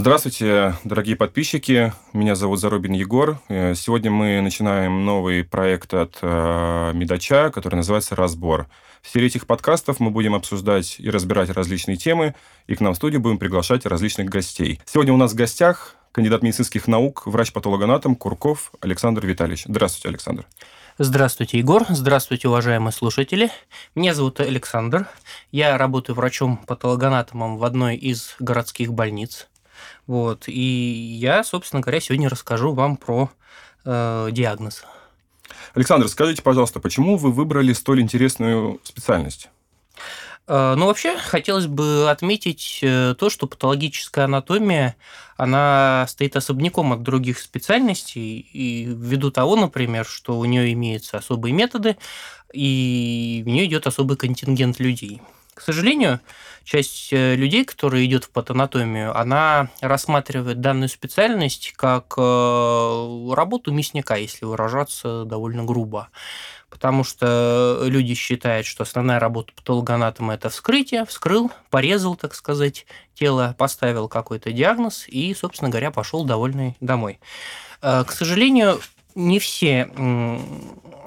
Здравствуйте, дорогие подписчики. Меня зовут Зарубин Егор. Э, сегодня мы начинаем новый проект от э, Медача, который называется «Разбор». В серии этих подкастов мы будем обсуждать и разбирать различные темы, и к нам в студию будем приглашать различных гостей. Сегодня у нас в гостях кандидат медицинских наук, врач-патологоанатом Курков Александр Витальевич. Здравствуйте, Александр. Здравствуйте, Егор. Здравствуйте, уважаемые слушатели. Меня зовут Александр. Я работаю врачом-патологоанатомом в одной из городских больниц. Вот. И я, собственно говоря, сегодня расскажу вам про э, диагноз. Александр, скажите, пожалуйста, почему вы выбрали столь интересную специальность? Э, ну, вообще, хотелось бы отметить э, то, что патологическая анатомия, она стоит особняком от других специальностей, и ввиду того, например, что у нее имеются особые методы, и в нее идет особый контингент людей. К сожалению, часть э, людей, которая идет в патанатомию, она рассматривает данную специальность как работу мясника, если выражаться довольно грубо потому что люди считают, что основная работа патологоанатома – это вскрытие, вскрыл, порезал, так сказать, тело, поставил какой-то диагноз и, собственно говоря, пошел довольный домой. Э, к сожалению, не все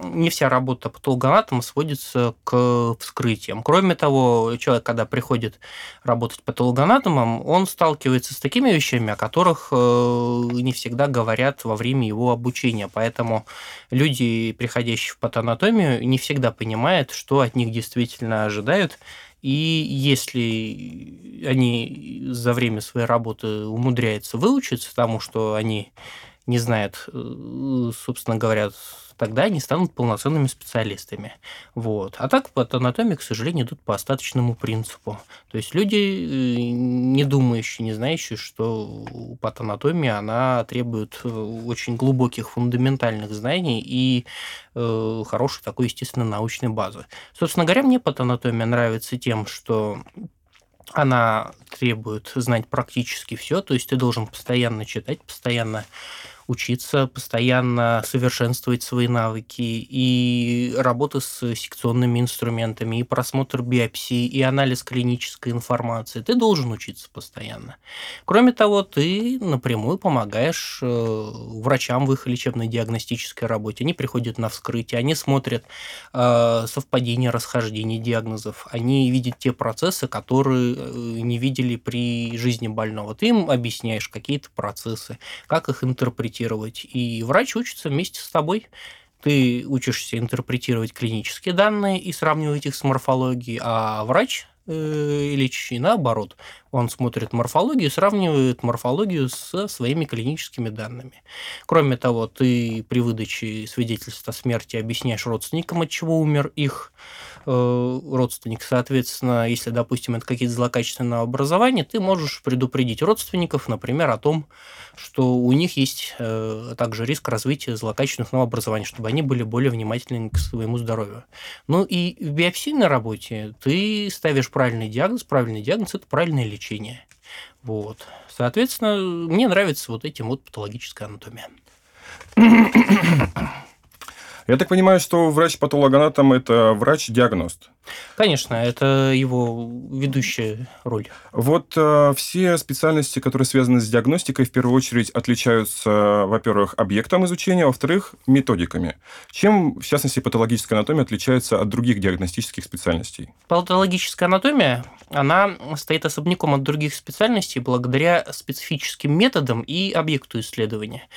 не вся работа патологоанатома сводится к вскрытиям. Кроме того, человек, когда приходит работать патологоанатомом, он сталкивается с такими вещами, о которых э, не всегда говорят во время его обучения. Поэтому люди, приходящие в патанатомию, не всегда понимают, что от них действительно ожидают, и если они за время своей работы умудряются выучиться тому, что они не знают, э, собственно говоря, тогда они станут полноценными специалистами. Вот. А так патанатомия, к сожалению, идут по остаточному принципу. То есть люди, э, не думающие, не знающие, что патанатомия, она требует э, очень глубоких фундаментальных знаний и э, хорошей такой, естественно, научной базы. Собственно говоря, мне патанатомия нравится тем, что она требует знать практически все, то есть ты должен постоянно читать, постоянно учиться, постоянно совершенствовать свои навыки, и работа с секционными инструментами, и просмотр биопсии, и анализ клинической информации. Ты должен учиться постоянно. Кроме того, ты напрямую помогаешь э, врачам в их лечебно-диагностической работе. Они приходят на вскрытие, они смотрят э, совпадение, расхождение диагнозов, они видят те процессы, которые э, не видели при жизни больного. Ты им объясняешь какие-то процессы, как их интерпретировать, интерпретировать, и врач учится вместе с тобой. Ты учишься интерпретировать клинические данные и сравнивать их с морфологией, а врач э, лечащий наоборот. Он смотрит морфологию, сравнивает морфологию со своими клиническими данными. Кроме того, ты при выдаче свидетельства о смерти объясняешь родственникам, от чего умер их родственник. Соответственно, если, допустим, это какие-то злокачественные образования, ты можешь предупредить родственников, например, о том, что у них есть э, также риск развития злокачественных новообразований, чтобы они были более внимательны к своему здоровью. Ну и в биопсийной работе ты ставишь правильный диагноз. Правильный диагноз – это правильное лечение. Вот. Соответственно, мне нравится вот этим вот патологическая анатомия. Я так понимаю, что врач-патологоанатом – это врач-диагност. Конечно, это его ведущая роль. Вот э, все специальности, которые связаны с диагностикой, в первую очередь отличаются, во-первых, объектом изучения, а во-вторых, методиками. Чем, в частности, патологическая анатомия отличается от других диагностических специальностей? Патологическая анатомия, она стоит особняком от других специальностей благодаря специфическим методам и объекту исследования.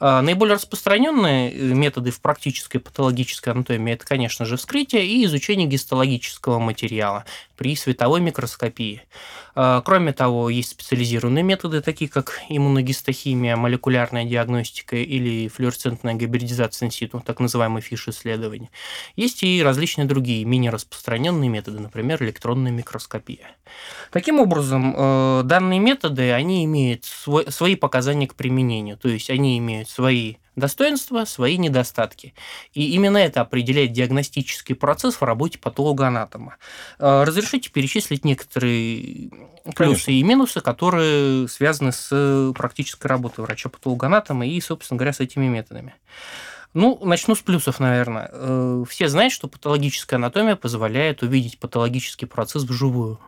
А, наиболее распространенные методы в практической патологической анатомии – это, конечно же, вскрытие и изучение гистологии биологического материала при световой микроскопии. А, кроме того, есть специализированные методы, такие как иммуногистохимия, молекулярная диагностика или флуоресцентная гибридизация инситу, так называемый фиш-исследование. Есть и различные другие, менее распространенные методы, например, электронная микроскопия. Таким образом, э, данные методы, они имеют свои показания к применению, то есть они имеют свои достоинства, свои недостатки. И именно это определяет диагностический процесс в работе патологоанатома. Э, разрешите перечислить некоторые плюсы Конечно. и минусы, которые связаны с практической работой врача-патологоанатома и, собственно говоря, с этими методами. Ну, начну с плюсов, наверное. Э, все знают, что патологическая анатомия позволяет увидеть патологический процесс вживую.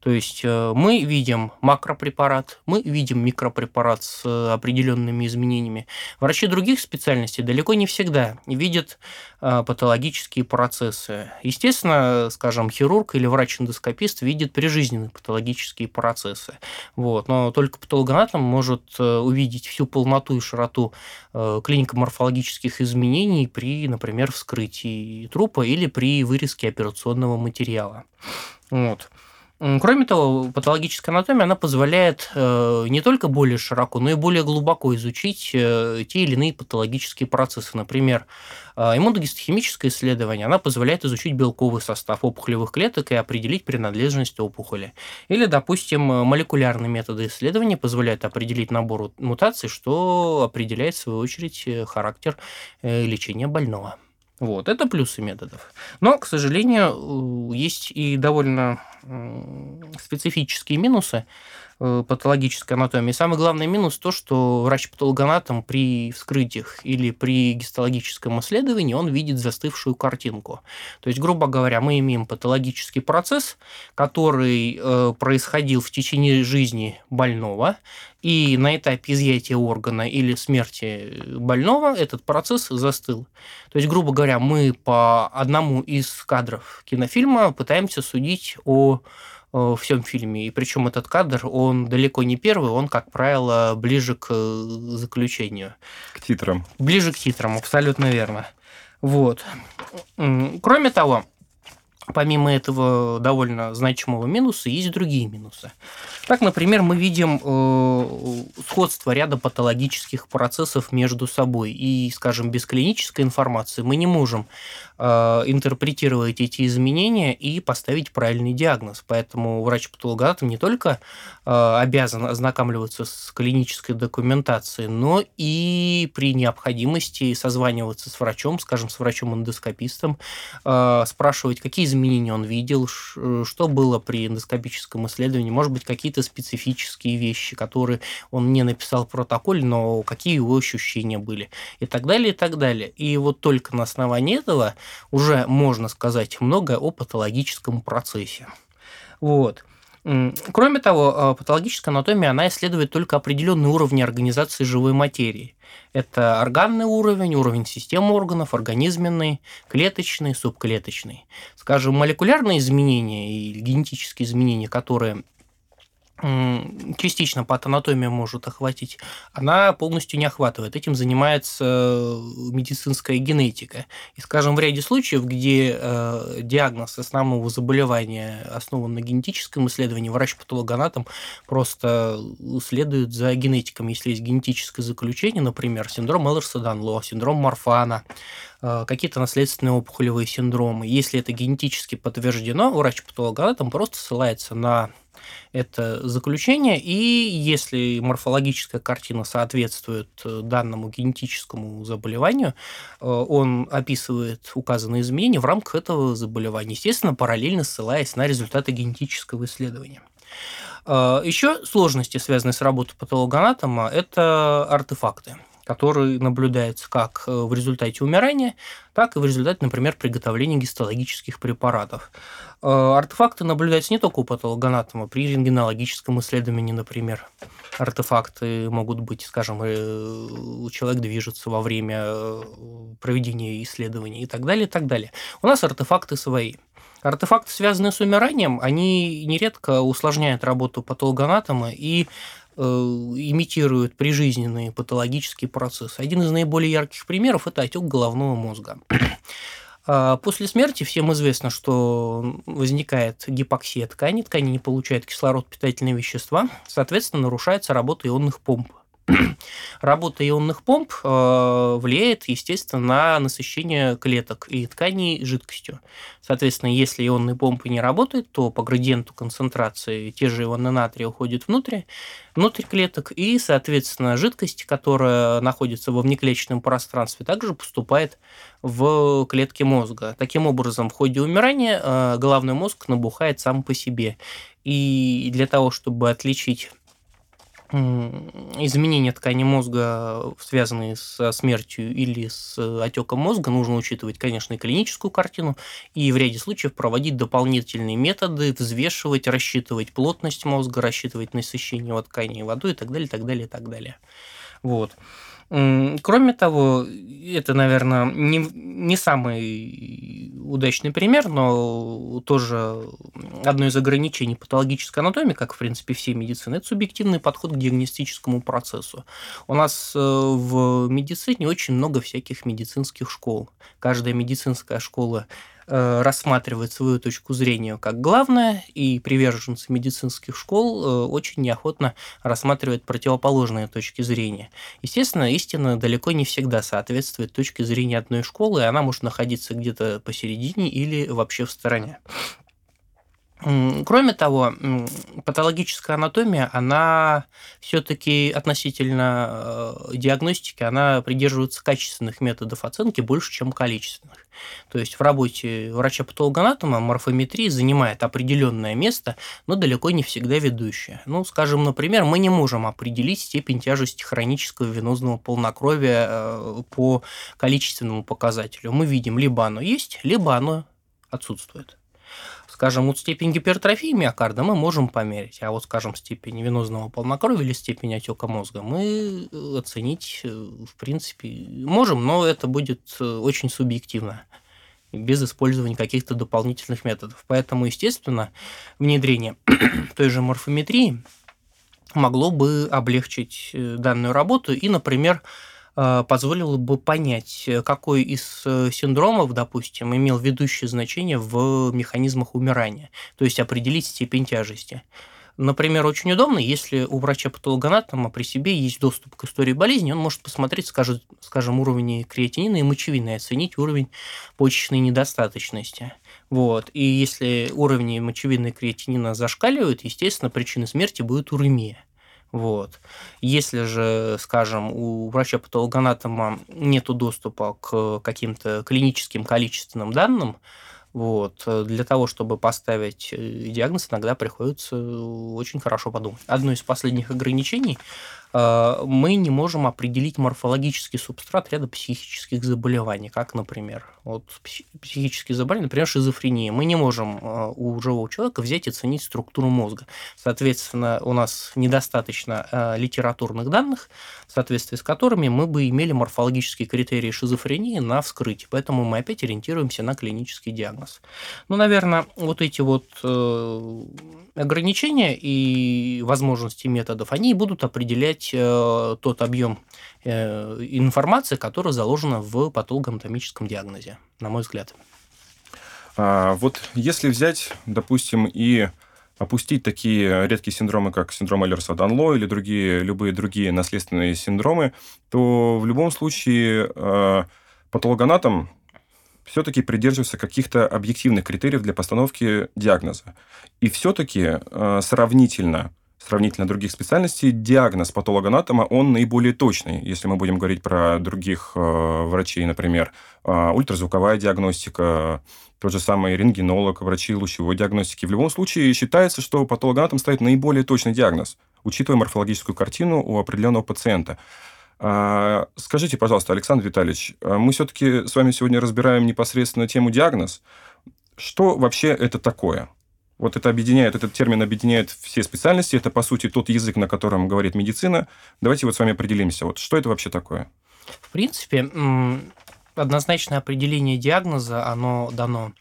То есть э, мы видим макропрепарат, мы видим микропрепарат с э, определенными изменениями. Врачи других специальностей далеко не всегда видят э, патологические процессы. Естественно, скажем, хирург или врач-эндоскопист видит прижизненные патологические процессы. Вот. Но только патологоанатом может увидеть всю полноту и широту клинико-морфологических изменений при, например, вскрытии трупа или при вырезке операционного материала. Вот. Кроме того, патологическая анатомия она позволяет э, не только более широко, но и более глубоко изучить э, те или иные патологические процессы. Например, э, иммуногистохимическое исследование она позволяет изучить белковый состав опухолевых клеток и определить принадлежность опухоли. Или, допустим, молекулярные методы исследования позволяют определить набор мутаций, что определяет, в свою очередь, характер лечения больного. Вот, это плюсы методов. Но, к сожалению, есть и довольно специфические минусы э, патологической анатомии. Самый главный минус то, что врач-патологоанатом при вскрытиях или при гистологическом исследовании он видит застывшую картинку. То есть, грубо говоря, мы имеем патологический процесс, который э, происходил в течение жизни больного, и на этапе изъятия органа или смерти больного этот процесс застыл. То есть, грубо говоря, мы по одному из кадров кинофильма пытаемся судить о всем фильме. И причем этот кадр, он далеко не первый, он, как правило, ближе к заключению. К титрам. Ближе к титрам, абсолютно верно. Вот. Кроме того, помимо этого довольно значимого минуса, есть другие минусы. Так, например, мы видим э, сходство ряда патологических процессов между собой. И, скажем, без клинической информации мы не можем Э, интерпретировать эти изменения и поставить правильный диагноз. Поэтому врач-патологоанатом не только э, обязан ознакомливаться с клинической документацией, но и при необходимости созваниваться с врачом, скажем, с врачом-эндоскопистом, э, спрашивать, какие изменения он видел, что было при эндоскопическом исследовании, может быть, какие-то специфические вещи, которые он не написал в протоколе, но какие его ощущения были, и так далее, и так далее. И вот только на основании этого уже можно сказать многое о патологическом процессе. Вот. Кроме того, а, патологическая анатомия, она исследует только определенные уровни организации живой материи. Это органный уровень, уровень системы органов, организменный, клеточный, субклеточный. Скажем, молекулярные изменения и генетические изменения, которые частично патанатомия может охватить, она полностью не охватывает. Этим занимается э, медицинская генетика. И, скажем, в ряде случаев, где э, диагноз основного заболевания основан на генетическом исследовании, врач-патологоанатом просто следует за генетиком. Если есть генетическое заключение, например, синдром Эллерса-Данло, синдром Марфана, э, какие-то наследственные опухолевые синдромы. Если это генетически подтверждено, врач-патологоанатом просто ссылается на это заключение, и если морфологическая картина соответствует э, данному генетическому заболеванию, э, он описывает указанные изменения в рамках этого заболевания, естественно, параллельно ссылаясь на результаты генетического исследования. Э, Еще сложности, связанные с работой патологоанатома, это артефакты которые наблюдаются как в результате умирания, так и в результате, например, приготовления гистологических препаратов. Э, артефакты наблюдаются не только у патологоанатома, при рентгенологическом исследовании, например. Артефакты могут быть, скажем, э, человек движется во время э, проведения исследований и так далее, и так далее. У нас артефакты свои. Артефакты, связанные с умиранием, они нередко усложняют работу патологоанатома и имитируют прижизненные патологические процессы. Один из наиболее ярких примеров – это отек головного мозга. А, после смерти всем известно, что возникает гипоксия ткани, ткани не получают кислород, питательные вещества, соответственно, нарушается работа ионных помп. Работа ионных помп э, влияет, естественно, на насыщение клеток и тканей жидкостью. Соответственно, если ионные помпы не работают, то по градиенту концентрации те же ионы натрия уходят внутрь, внутрь клеток, и, соответственно, жидкость, которая находится во внеклеточном пространстве, также поступает в клетки мозга. Таким образом, в ходе умирания э, головной мозг набухает сам по себе. И для того, чтобы отличить изменения ткани мозга, связанные со смертью или с отеком мозга, нужно учитывать, конечно, и клиническую картину, и в ряде случаев проводить дополнительные методы, взвешивать, рассчитывать плотность мозга, рассчитывать насыщение его тканей водой и так далее, так далее, так далее. Вот. Кроме того, это, наверное, не, не самый удачный пример, но тоже одно из ограничений патологической анатомии, как, в принципе, все медицины, это субъективный подход к диагностическому процессу. У нас э, в медицине очень много всяких медицинских школ. Каждая медицинская школа рассматривает свою точку зрения как главное, и приверженцы медицинских школ э, очень неохотно рассматривают противоположные точки зрения. Естественно, истина далеко не всегда соответствует точке зрения одной школы, и она может находиться где-то посередине или вообще в стороне. Кроме того, патологическая анатомия, она все-таки относительно э, диагностики, она придерживается качественных методов оценки больше, чем количественных. То есть в работе врача-патологоанатома морфометрия занимает определенное место, но далеко не всегда ведущее. Ну, скажем, например, мы не можем определить степень тяжести хронического венозного полнокровия э, по количественному показателю. Мы видим, либо оно есть, либо оно отсутствует. Скажем, вот степень гипертрофии миокарда мы можем померить, а вот, скажем, степень венозного полнокровия или степень отека мозга мы э, оценить, э, в принципе, можем, но это будет э, очень субъективно без использования каких-то дополнительных методов. Поэтому, естественно, внедрение той же морфометрии могло бы облегчить данную работу и, например, позволило бы понять, э, какой из э, синдромов, допустим, имел ведущее значение в механизмах умирания, то есть определить степень тяжести. Например, очень удобно, если у врача-патологоанатома при себе есть доступ к истории болезни, он может посмотреть, скажет, скажем, уровень креатинина и мочевины и оценить уровень почечной недостаточности. Вот. И если уровни мочевины и креатинина зашкаливают, естественно, причиной смерти будет уремия. Вот. Если же, скажем, у врача-патологоанатома нет доступа к каким-то клиническим количественным данным, вот. Для того, чтобы поставить э, диагноз, иногда приходится очень хорошо подумать. Одно из последних ограничений Э, мы не можем определить морфологический субстрат ряда психических заболеваний, как, например, вот психические заболевания, например, шизофрения. Мы не можем э, у живого человека взять и оценить структуру мозга. Соответственно, у нас недостаточно э, литературных данных, в соответствии с которыми мы бы имели морфологические критерии шизофрении на вскрытие. Поэтому мы опять ориентируемся на клинический диагноз. Ну, наверное, вот эти вот ограничения и возможности методов, они будут определять э, тот объем э, информации, которая заложена в патологоанатомическом диагнозе, на мой взгляд. А, вот если взять, допустим, и опустить такие редкие синдромы, как синдром Эллерса-Данло или другие, любые другие наследственные синдромы, то в любом случае э, патологоанатом все-таки придерживаться каких-то объективных критериев для постановки диагноза. И все-таки э, сравнительно сравнительно других специальностей, диагноз патологоанатома, он наиболее точный. Если мы будем говорить про других э, врачей, например, э, ультразвуковая диагностика, тот же самый рентгенолог, врачи лучевой диагностики. В любом случае считается, что патологоанатом ставит наиболее точный диагноз, учитывая морфологическую картину у определенного пациента. А, скажите, пожалуйста, Александр Витальевич, а мы все-таки с вами сегодня разбираем непосредственно тему диагноз. Что вообще это такое? Вот это объединяет, этот термин объединяет все специальности. Это, по сути, тот язык, на котором говорит медицина. Давайте вот с вами определимся. Вот что это вообще такое? В принципе, однозначное определение диагноза, оно дано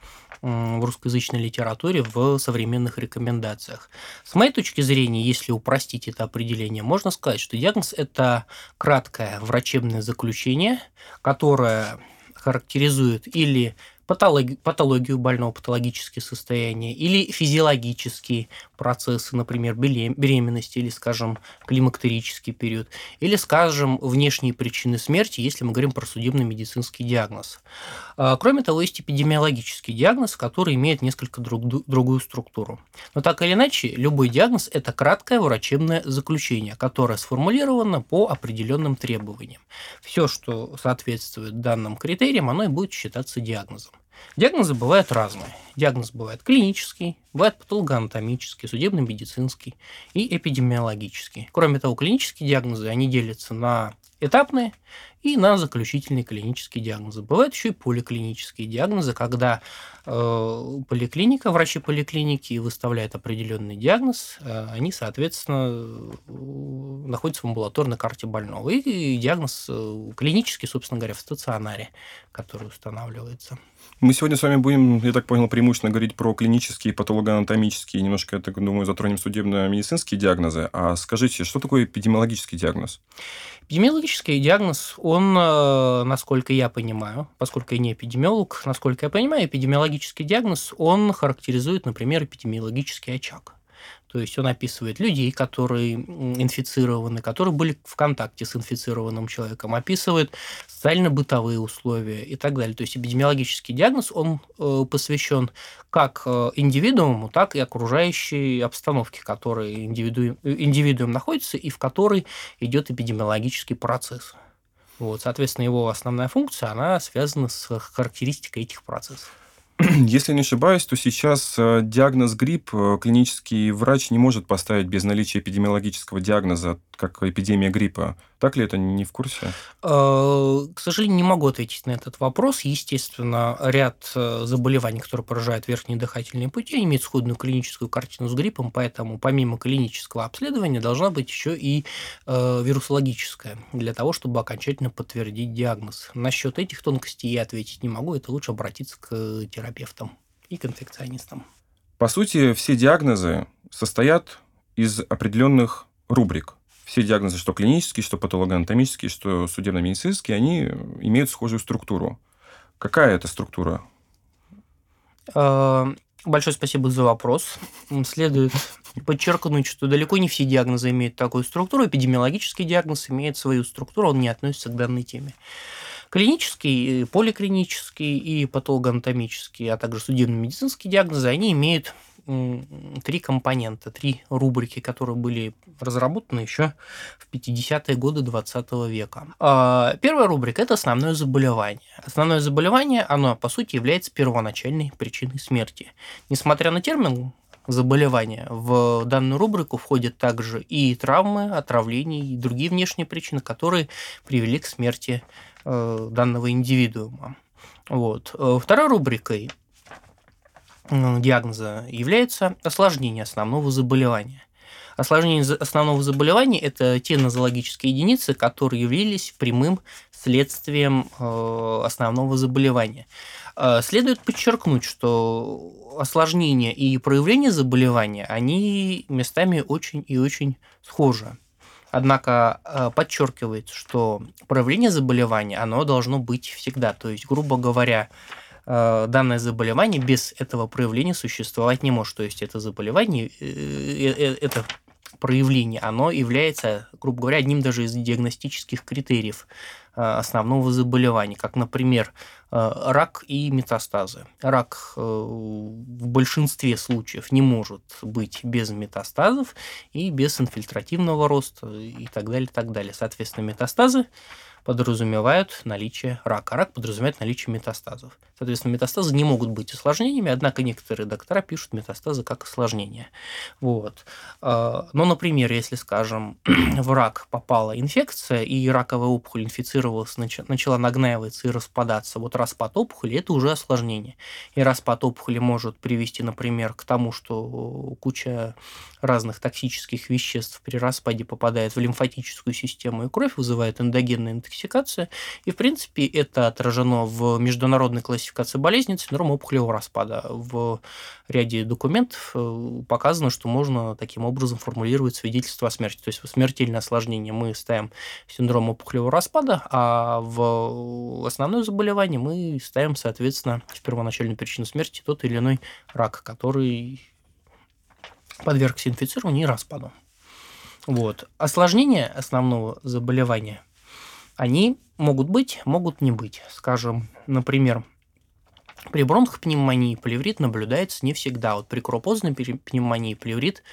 в русскоязычной литературе в современных рекомендациях. С моей точки зрения, если упростить это определение, можно сказать, что диагноз – это краткое врачебное заключение, которое характеризует или патологию, больного, патологические состояния или физиологические процессы, например, беременности или, скажем, климактерический период, или, скажем, внешние причины смерти, если мы говорим про судебно-медицинский диагноз. А, кроме того, есть эпидемиологический диагноз, который имеет несколько друг, другую структуру. Но так или иначе, любой диагноз – это краткое врачебное заключение, которое сформулировано по определенным требованиям. Все, что соответствует данным критериям, оно и будет считаться диагнозом. Диагнозы бывают разные. Диагноз бывает клинический, бывает патологоанатомический, судебно-медицинский и эпидемиологический. Кроме того, клинические диагнозы, они делятся на этапные и на заключительные клинические диагнозы. Бывают еще и поликлинические диагнозы, когда э, поликлиника, врачи поликлиники выставляют определенный диагноз, э, они, соответственно, э, находятся в амбулаторной карте больного. И диагноз э, клинический, собственно говоря, в стационаре, который устанавливается. Мы сегодня с вами будем, я так понял, преимущественно говорить про клинические, патологоанатомические, немножко, я так думаю, затронем судебно-медицинские диагнозы. А скажите, что такое эпидемиологический диагноз? Эпидемиологический диагноз, он, э, насколько я понимаю, поскольку я не эпидемиолог, насколько я понимаю, эпидемиологический диагноз, он характеризует, например, эпидемиологический очаг. То есть он описывает людей, которые инфицированы, которые были в контакте с инфицированным человеком, описывает социально-бытовые условия и так далее. То есть эпидемиологический диагноз, он э, посвящен как э, индивидууму, так и окружающей обстановке, в которой индивиду... индивидуум находится и в которой идет эпидемиологический процесс. Вот, соответственно, его основная функция, она связана с характеристикой этих процессов. Если не ошибаюсь, то сейчас э, диагноз грипп э, клинический врач не может поставить без наличия эпидемиологического диагноза, как эпидемия гриппа. Так ли это не в курсе? Э, к сожалению, не могу ответить на этот вопрос. Естественно, ряд заболеваний, которые поражают верхние дыхательные пути, имеют сходную клиническую картину с гриппом, поэтому помимо клинического обследования должна быть еще и вирусологическая для того, чтобы окончательно подтвердить диагноз. Насчет этих тонкостей я ответить не могу, это лучше обратиться к терапевту терапевтом и к инфекционистам. По сути, все диагнозы состоят из определенных рубрик. Все диагнозы, что клинические, что патологоанатомические, что судебно-медицинские, они имеют схожую структуру. Какая это структура? А, большое спасибо за вопрос. Следует подчеркнуть, что далеко не все диагнозы имеют такую структуру. Эпидемиологический диагноз имеет свою структуру, он не относится к данной теме. Клинический, поликлинический и патологоанатомический, а также судебно-медицинские диагнозы, они имеют три компонента, три рубрики, которые были разработаны еще в 50-е годы 20 века. А, первая рубрика – это основное заболевание. Основное заболевание, оно, по сути, является первоначальной причиной смерти. Несмотря на термин заболевания, в данную рубрику входят также и травмы, отравления и другие внешние причины, которые привели к смерти Э, данного индивидуума. Вот. Э, второй рубрикой диагноза является осложнение основного заболевания. Осложнение основного заболевания – это те нозологические единицы, которые являлись прямым следствием э, основного заболевания. Следует подчеркнуть, что осложнения и проявления заболевания, они местами очень и очень схожи. Однако э, подчеркивается, что проявление заболевания, оно должно быть всегда. То есть, грубо говоря, э, данное заболевание без этого проявления существовать не может. То есть это заболевание, э, это проявление, оно является, грубо говоря, одним даже из диагностических критериев Э, основного заболевания, как, например, э, рак и метастазы. Рак э, в большинстве случаев не может быть без метастазов и без инфильтративного роста и так далее, так далее. Соответственно, метастазы подразумевают наличие рака. Рак подразумевает наличие метастазов. Соответственно, метастазы не могут быть осложнениями, однако некоторые доктора пишут метастазы как осложнение. Вот. А, но, например, если, скажем, в рак попала инфекция, и раковая опухоль инфицировалась, начала нагнаиваться и распадаться, вот распад опухоли – это уже осложнение. И распад опухоли может привести, например, к тому, что куча разных токсических веществ при распаде попадает в лимфатическую систему, и кровь вызывает эндогенную интоксикацию. И, в принципе, это отражено в международной классификации болезней синдрома опухолевого распада. В ряде документов э, показано, что можно таким образом формулировать свидетельство о смерти. То есть в смертельное осложнение мы ставим синдром опухолевого распада, а в основное заболевание мы ставим, соответственно, в первоначальную причину смерти тот или иной рак, который подвергся инфицированию и распаду. Вот. Осложнения основного заболевания, они могут быть, могут не быть. Скажем, например, при бронхопневмонии плеврит наблюдается не всегда. Вот при крупозной пневмонии плеврит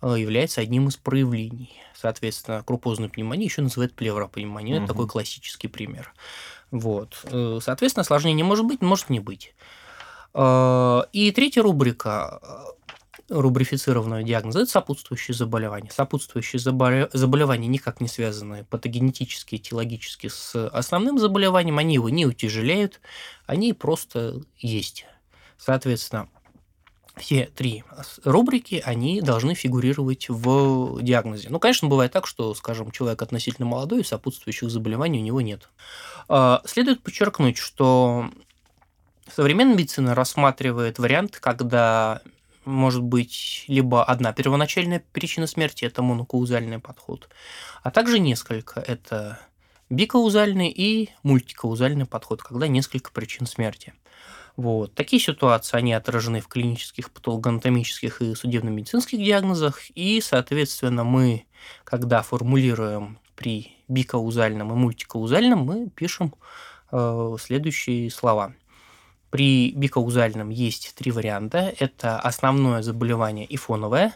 э, является одним из проявлений. Соответственно, крупозную пневмонию еще называют плевропневмонией. Угу. Это такой классический пример. Вот. Э, соответственно, осложнение может быть, может не быть. И третья рубрика рубрифицированного диагноза – это сопутствующие заболевания. Сопутствующие заболевания никак не связаны патогенетически, этиологически с основным заболеванием, они его не утяжеляют, они просто есть. Соответственно, все три рубрики, они должны фигурировать в диагнозе. Ну, конечно, бывает так, что, скажем, человек относительно молодой, и сопутствующих заболеваний у него нет. А, следует подчеркнуть, что современная медицина рассматривает вариант, когда может быть либо одна первоначальная причина смерти, это монокаузальный подход, а также несколько, это бикаузальный и мультикаузальный подход, когда несколько причин смерти. Вот. Такие ситуации, они отражены в клинических, патологоанатомических и судебно-медицинских диагнозах, и, соответственно, мы, когда формулируем при бикаузальном и мультикаузальном, мы пишем э, следующие слова. При бикаузальном есть три варианта. Это основное заболевание и фоновое.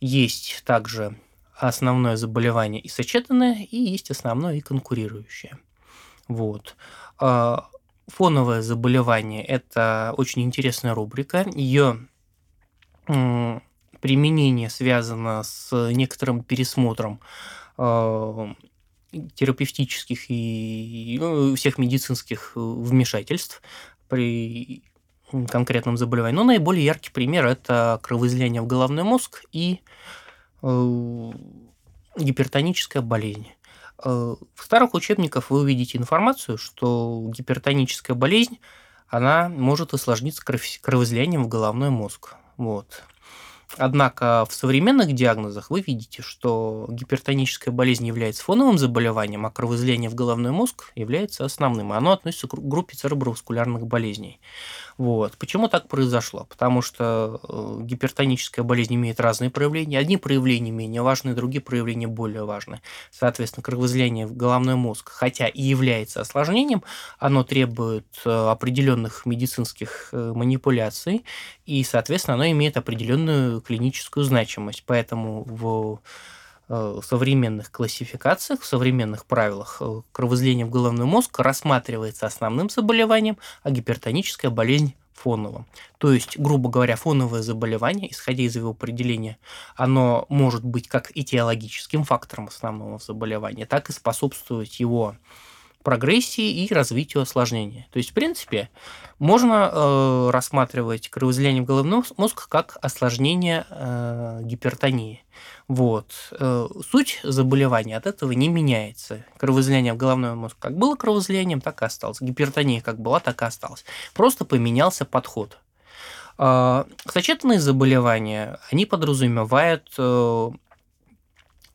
Есть также основное заболевание и сочетанное, и есть основное и конкурирующее. Вот. А, фоновое заболевание – это очень интересная рубрика. Ее применение связано с некоторым пересмотром а, терапевтических и ну, всех медицинских вмешательств при конкретном заболевании. Но наиболее яркий пример – это кровоизлияние в головной мозг и э, гипертоническая болезнь. Э, в старых учебниках вы увидите информацию, что гипертоническая болезнь она может осложниться кровоизлиянием в головной мозг. Вот. Однако в современных диагнозах вы видите, что гипертоническая болезнь является фоновым заболеванием, а кровоизлияние в головной мозг является основным. И оно относится к группе цереброваскулярных болезней. Вот. Почему так произошло? Потому что э, гипертоническая болезнь имеет разные проявления. Одни проявления менее важны, другие проявления более важны. Соответственно, кровоизлияние в головной мозг, хотя и является осложнением, оно требует э, определенных медицинских э, манипуляций, и, соответственно, оно имеет определенную клиническую значимость. Поэтому в в современных классификациях, в современных правилах кровоизлияние в головной мозг рассматривается основным заболеванием, а гипертоническая болезнь фоновым. То есть, грубо говоря, фоновое заболевание, исходя из его определения, оно может быть как этиологическим фактором основного заболевания, так и способствовать его прогрессии и развитию осложнения. То есть, в принципе, можно э, рассматривать кровоизлияние в головной мозг как осложнение э, гипертонии. Вот. Э, суть заболевания от этого не меняется. Кровоизлияние в головной мозг как было кровоизлиянием, так и осталось. Гипертония как была, так и осталась. Просто поменялся подход. Э, сочетанные заболевания, они подразумевают э,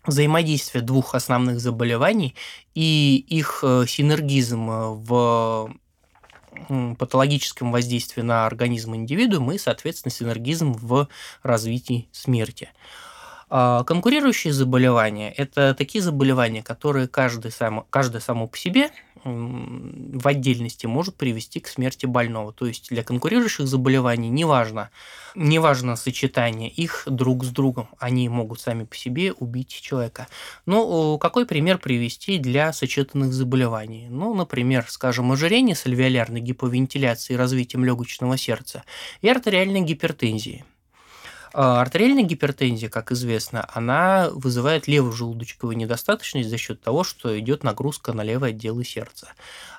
взаимодействие двух основных заболеваний и их э, синергизм э, в патологическом воздействии на организм индивидуума и, соответственно, синергизм в развитии смерти. А, конкурирующие заболевания – это такие заболевания, которые каждый сам, каждое само по себе в отдельности может привести к смерти больного. То есть для конкурирующих заболеваний неважно, неважно сочетание их друг с другом, они могут сами по себе убить человека. Ну, какой пример привести для сочетанных заболеваний? Ну, например, скажем, ожирение с альвеолярной гиповентиляцией и развитием легочного сердца и артериальной гипертензии. А, артериальная гипертензия, как известно, она вызывает левую желудочковую недостаточность за счет того, что идет нагрузка на левые отделы сердца.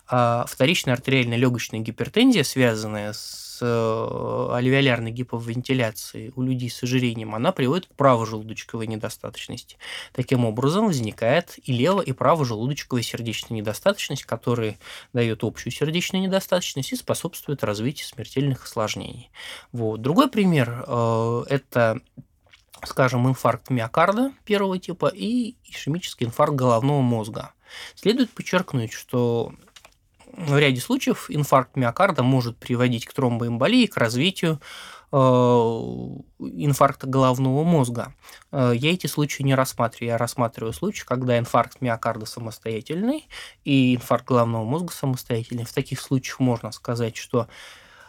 А вторичная артериальная легочная гипертензия, связанная с альвеолярной гиповентиляции у людей с ожирением, она приводит к правожелудочковой недостаточности. Таким образом, возникает и лево, и правожелудочковая сердечная недостаточность, которая дает общую сердечную недостаточность и способствует развитию смертельных осложнений. Вот. Другой пример э, – это скажем, инфаркт миокарда первого типа и ишемический инфаркт головного мозга. Следует подчеркнуть, что в ряде случаев инфаркт миокарда может приводить к тромбоэмболии, к развитию э, инфаркта головного мозга. Э, я эти случаи не рассматриваю. Я рассматриваю случаи, когда инфаркт миокарда самостоятельный и инфаркт головного мозга самостоятельный. В таких случаях можно сказать, что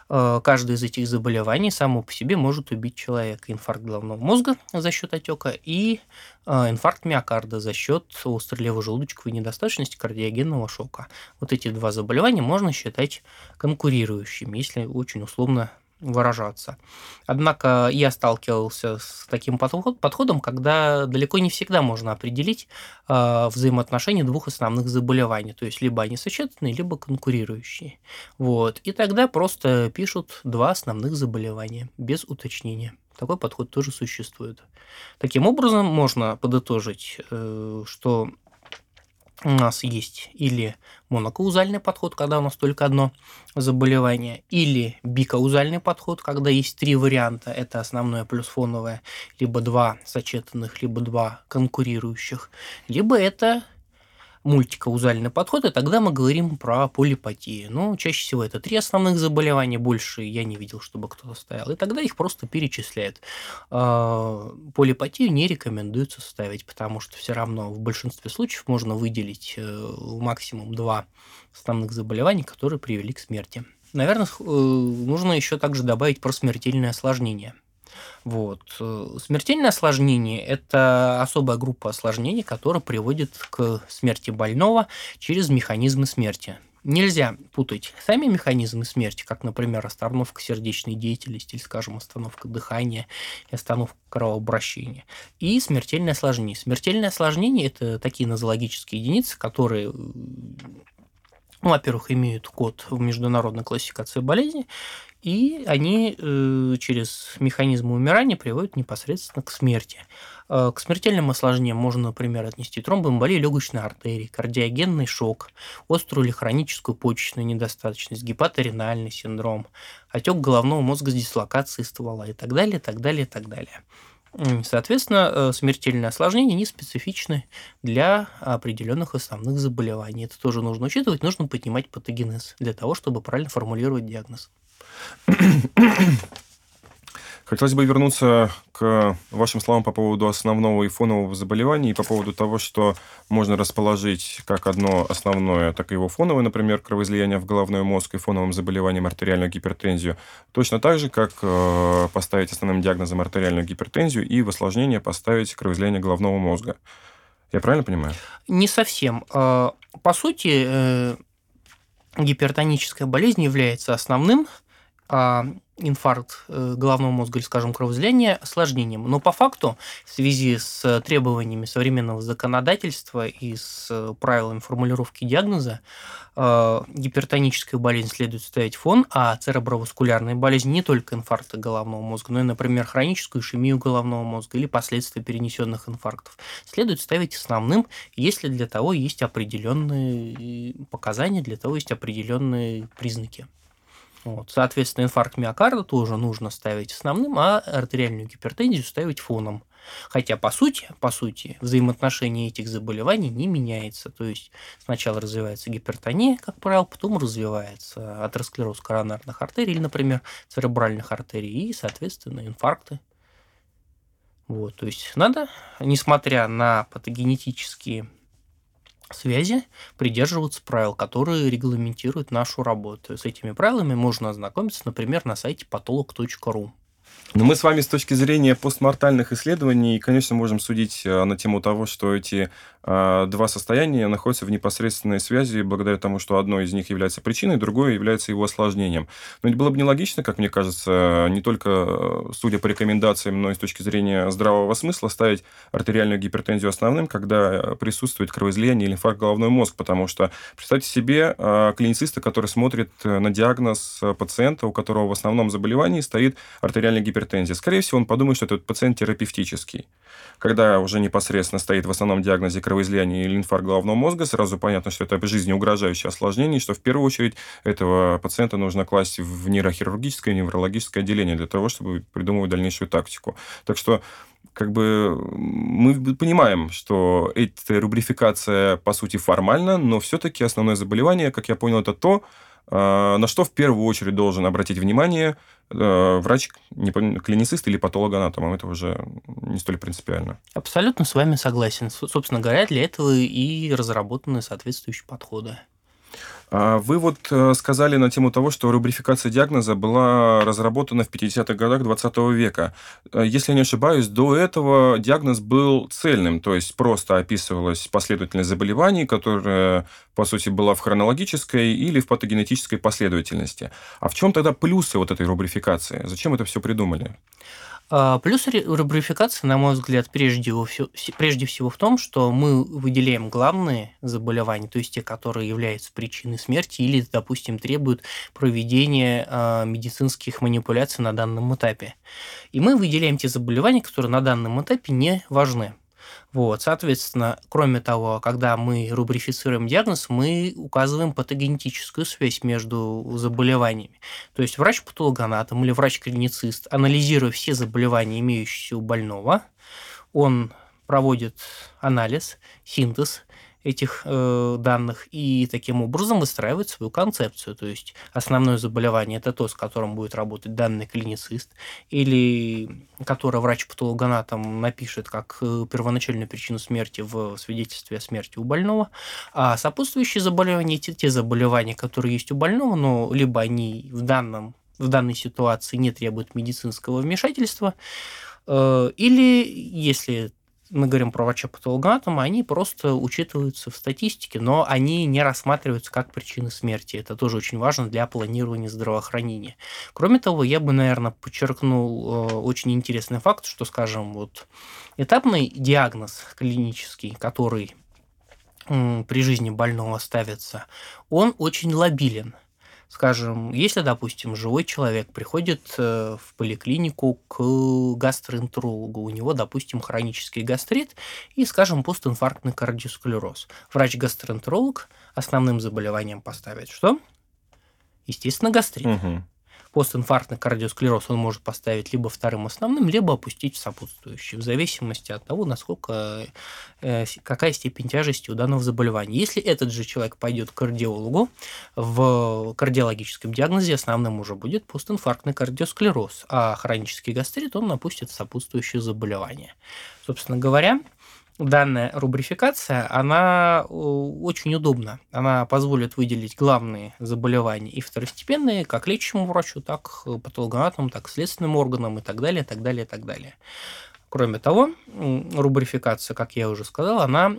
каждое из этих заболеваний само по себе может убить человека. Инфаркт головного мозга за счет отека и э, инфаркт миокарда за счет острой левожелудочковой недостаточности кардиогенного шока. Вот эти два заболевания можно считать конкурирующими, если очень условно выражаться. Однако я сталкивался с таким подходом, когда далеко не всегда можно определить э, взаимоотношения двух основных заболеваний, то есть либо они сочетанные, либо конкурирующие. Вот. И тогда просто пишут два основных заболевания без уточнения. Такой подход тоже существует. Таким образом, можно подытожить, э, что у нас есть или монокаузальный подход, когда у нас только одно заболевание, или бикаузальный подход, когда есть три варианта, это основное плюс фоновое, либо два сочетанных, либо два конкурирующих, либо это мультикаузальный подход, и тогда мы говорим про полипатию. Ну, чаще всего это три основных заболевания, больше я не видел, чтобы кто-то ставил. И тогда их просто перечисляют. А, полипатию не рекомендуется ставить, потому что все равно в большинстве случаев можно выделить э, максимум два основных заболевания, которые привели к смерти. Наверное, э, нужно еще также добавить про смертельное осложнение – вот. Э, смертельное осложнение – это особая группа осложнений, которая приводит к смерти больного через механизмы смерти. Нельзя путать сами механизмы смерти, как, например, остановка сердечной деятельности или, скажем, остановка дыхания и остановка кровообращения, и смертельное осложнение. Смертельное осложнение – это такие нозологические единицы, которые ну, во-первых, имеют код в международной классификации болезней, и они э, через механизмы умирания приводят непосредственно к смерти. Э, к смертельным осложнениям можно, например, отнести тромбоэмболию легочной артерии, кардиогенный шок, острую или хроническую почечную недостаточность, гепаторенальный синдром, отек головного мозга с дислокацией ствола и так далее, так далее, так далее. Соответственно, э, смертельные осложнения не специфичны для определенных основных заболеваний. Это тоже нужно учитывать, нужно поднимать патогенез для того, чтобы правильно формулировать диагноз. Хотелось бы вернуться к вашим словам по поводу основного и фонового заболевания и по поводу того, что можно расположить как одно основное, так и его фоновое, например, кровоизлияние в головной мозг и фоновым заболеванием артериальную гипертензию, точно так же, как э, поставить основным диагнозом артериальную гипертензию и в осложнение поставить кровоизлияние головного мозга. Я правильно понимаю? Не совсем. Э, по сути, э, гипертоническая болезнь является основным а, инфаркт э, головного мозга или, скажем, кровоизлияние осложнением. Но по факту, в связи с требованиями современного законодательства и с э, правилами формулировки диагноза, э, гипертоническую болезнь следует ставить фон, а цереброваскулярная болезнь не только инфаркта головного мозга, но и, например, хроническую ишемию головного мозга или последствия перенесенных инфарктов следует ставить основным, если для того есть определенные показания, для того есть определенные признаки. Вот. Соответственно, инфаркт миокарда тоже нужно ставить основным, а артериальную гипертензию ставить фоном. Хотя, по сути, по сути, взаимоотношение этих заболеваний не меняется. То есть сначала развивается гипертония, как правило, потом развивается атеросклероз коронарных артерий например, церебральных артерий и, соответственно, инфаркты. Вот, то есть надо, несмотря на патогенетические связи придерживаться правил, которые регламентируют нашу работу. С этими правилами можно ознакомиться, например, на сайте patolog.ru. Но мы с вами с точки зрения постмортальных исследований, конечно, можем судить э, на тему того, что эти два состояния находятся в непосредственной связи благодаря тому, что одно из них является причиной, другое является его осложнением. Но это было бы нелогично, как мне кажется, не только э, судя по рекомендациям, но и с точки зрения здравого смысла ставить артериальную гипертензию основным, когда присутствует кровоизлияние или инфаркт головной мозг, потому что представьте себе клинициста, который смотрит на диагноз пациента, у которого в основном заболевании стоит артериальная гипертензия. Скорее всего, он подумает, что этот пациент терапевтический. Когда уже непосредственно стоит в основном диагнозе кровоизлияние или инфаркт головного мозга, сразу понятно, что это жизнеугрожающее осложнение, и что в первую очередь этого пациента нужно класть в нейрохирургическое, неврологическое отделение для того, чтобы придумывать дальнейшую тактику. Так что как бы мы понимаем, что эта рубрификация, по сути, формальна, но все-таки основное заболевание, как я понял, это то, на что в первую очередь должен обратить внимание э, врач, клиницист или патологоанатом. Это уже не столь принципиально. Абсолютно с вами согласен. Собственно говоря, для этого и разработаны соответствующие подходы. А вы вот э, сказали на тему того, что рубрификация диагноза была разработана в 50-х годах 20 века. Э, если я не ошибаюсь, до этого диагноз был цельным, то есть просто описывалась последовательность заболеваний, которая, по сути, была в хронологической или в патогенетической последовательности. А в чем тогда плюсы вот этой рубрификации? Зачем это все придумали? А, плюс рубрификация, на мой взгляд, прежде, прежде всего в том, что мы выделяем главные заболевания, то есть те, которые являются причиной смерти или, допустим, требуют проведения а, медицинских манипуляций на данном этапе. И мы выделяем те заболевания, которые на данном этапе не важны. Вот, соответственно, кроме того, когда мы рубрифицируем диагноз, мы указываем патогенетическую связь между заболеваниями. То есть врач-патологоанатом или врач-клиницист, анализируя все заболевания, имеющиеся у больного, он проводит анализ, синтез этих э, данных и таким образом выстраивать свою концепцию. То есть основное заболевание это то, с которым будет работать данный клиницист, или которое врач-патологоанатом напишет как э, первоначальную причину смерти в свидетельстве о смерти у больного, а сопутствующие заболевания те, те заболевания, которые есть у больного, но либо они в данном в данной ситуации не требуют медицинского вмешательства, э, или если мы говорим про врача-патологоанатома, они просто учитываются в статистике, но они не рассматриваются как причины смерти. Это тоже очень важно для планирования здравоохранения. Кроме того, я бы, наверное, подчеркнул э, очень интересный факт, что, скажем, вот этапный диагноз клинический, который при жизни больного ставится, он очень лобилен. Скажем, если, допустим, живой человек приходит э, в поликлинику к гастроэнтерологу, у него, допустим, хронический гастрит и, скажем, постинфарктный кардиосклероз. Врач-гастроэнтеролог основным заболеванием поставит что? Естественно, гастрит. Угу постинфарктный кардиосклероз он может поставить либо вторым основным, либо опустить в сопутствующий, в зависимости от того, насколько, э, какая степень тяжести у данного заболевания. Если этот же человек пойдет к кардиологу, в кардиологическом диагнозе основным уже будет постинфарктный кардиосклероз, а хронический гастрит он опустит в сопутствующее заболевание. Собственно говоря, данная рубрификация, она э, очень удобна. Она позволит выделить главные заболевания и второстепенные, как лечащему врачу, так патологоанатому, так следственным органам и так далее, так далее, так далее. Кроме того, рубрификация, как я уже сказал, она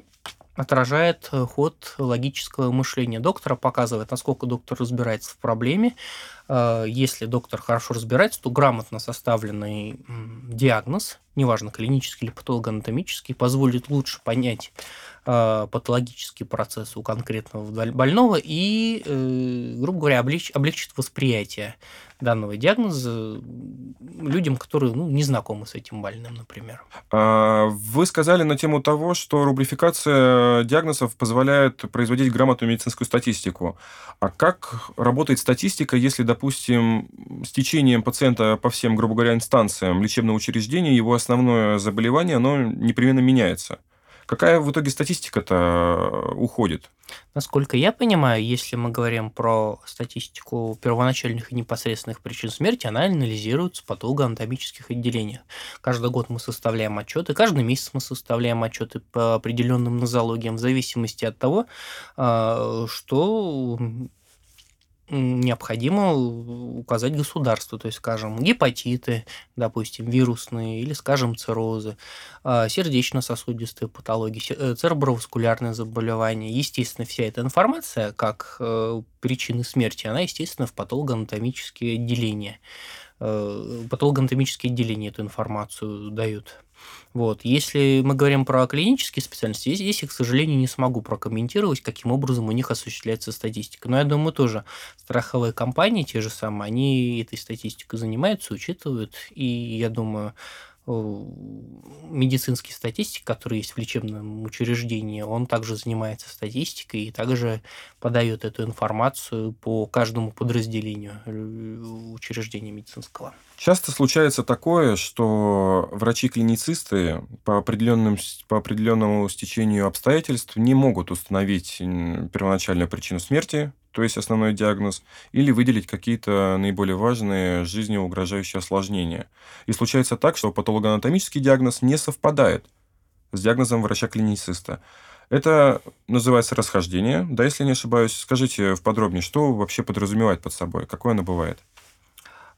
отражает ход логического мышления доктора, показывает, насколько доктор разбирается в проблеме. Э, если доктор хорошо разбирается, то грамотно составленный диагноз, неважно, клинический или патологоанатомический, позволит лучше понять э, патологический процесс у конкретного больного и, э, грубо говоря, облегчит восприятие данного диагноза людям, которые ну, не знакомы с этим больным, например. А, вы сказали на тему того, что рубрификация диагнозов позволяет производить грамотную медицинскую статистику. А как работает статистика, если, допустим, с течением пациента по всем, грубо говоря, инстанциям лечебного учреждения его основное заболевание, оно непременно меняется? Какая в итоге статистика-то э, уходит? Насколько я понимаю, если мы говорим про статистику первоначальных и непосредственных причин смерти, она анализируется в патологоанатомических отделениях. Каждый год мы составляем отчеты, каждый месяц мы составляем отчеты по определенным нозологиям в зависимости от того, э, что необходимо указать государству, то есть, скажем, гепатиты, допустим, вирусные, или, скажем, циррозы, а, сердечно-сосудистые патологии, э, цереброваскулярные заболевания. Естественно, вся эта информация, как э, причины смерти, она, естественно, в патологоанатомические отделения. Э, патологоанатомические отделения эту информацию дают. Вот. Если мы говорим про клинические специальности, здесь я, к сожалению, не смогу прокомментировать, каким образом у них осуществляется статистика. Но я думаю, тоже страховые компании, те же самые, они этой статистикой занимаются, учитывают, и я думаю, медицинский статистик, который есть в лечебном учреждении, он также занимается статистикой и также подает эту информацию по каждому подразделению э, учреждения медицинского. Часто случается такое, что врачи-клиницисты по, определенным, по определенному стечению обстоятельств не могут установить первоначальную причину смерти то есть основной диагноз, или выделить какие-то наиболее важные жизнеугрожающие осложнения. И случается так, что патологоанатомический диагноз не совпадает с диагнозом врача-клинициста. Это называется расхождение, да, если не ошибаюсь. Скажите в подробнее, что вообще подразумевает под собой, какое оно бывает?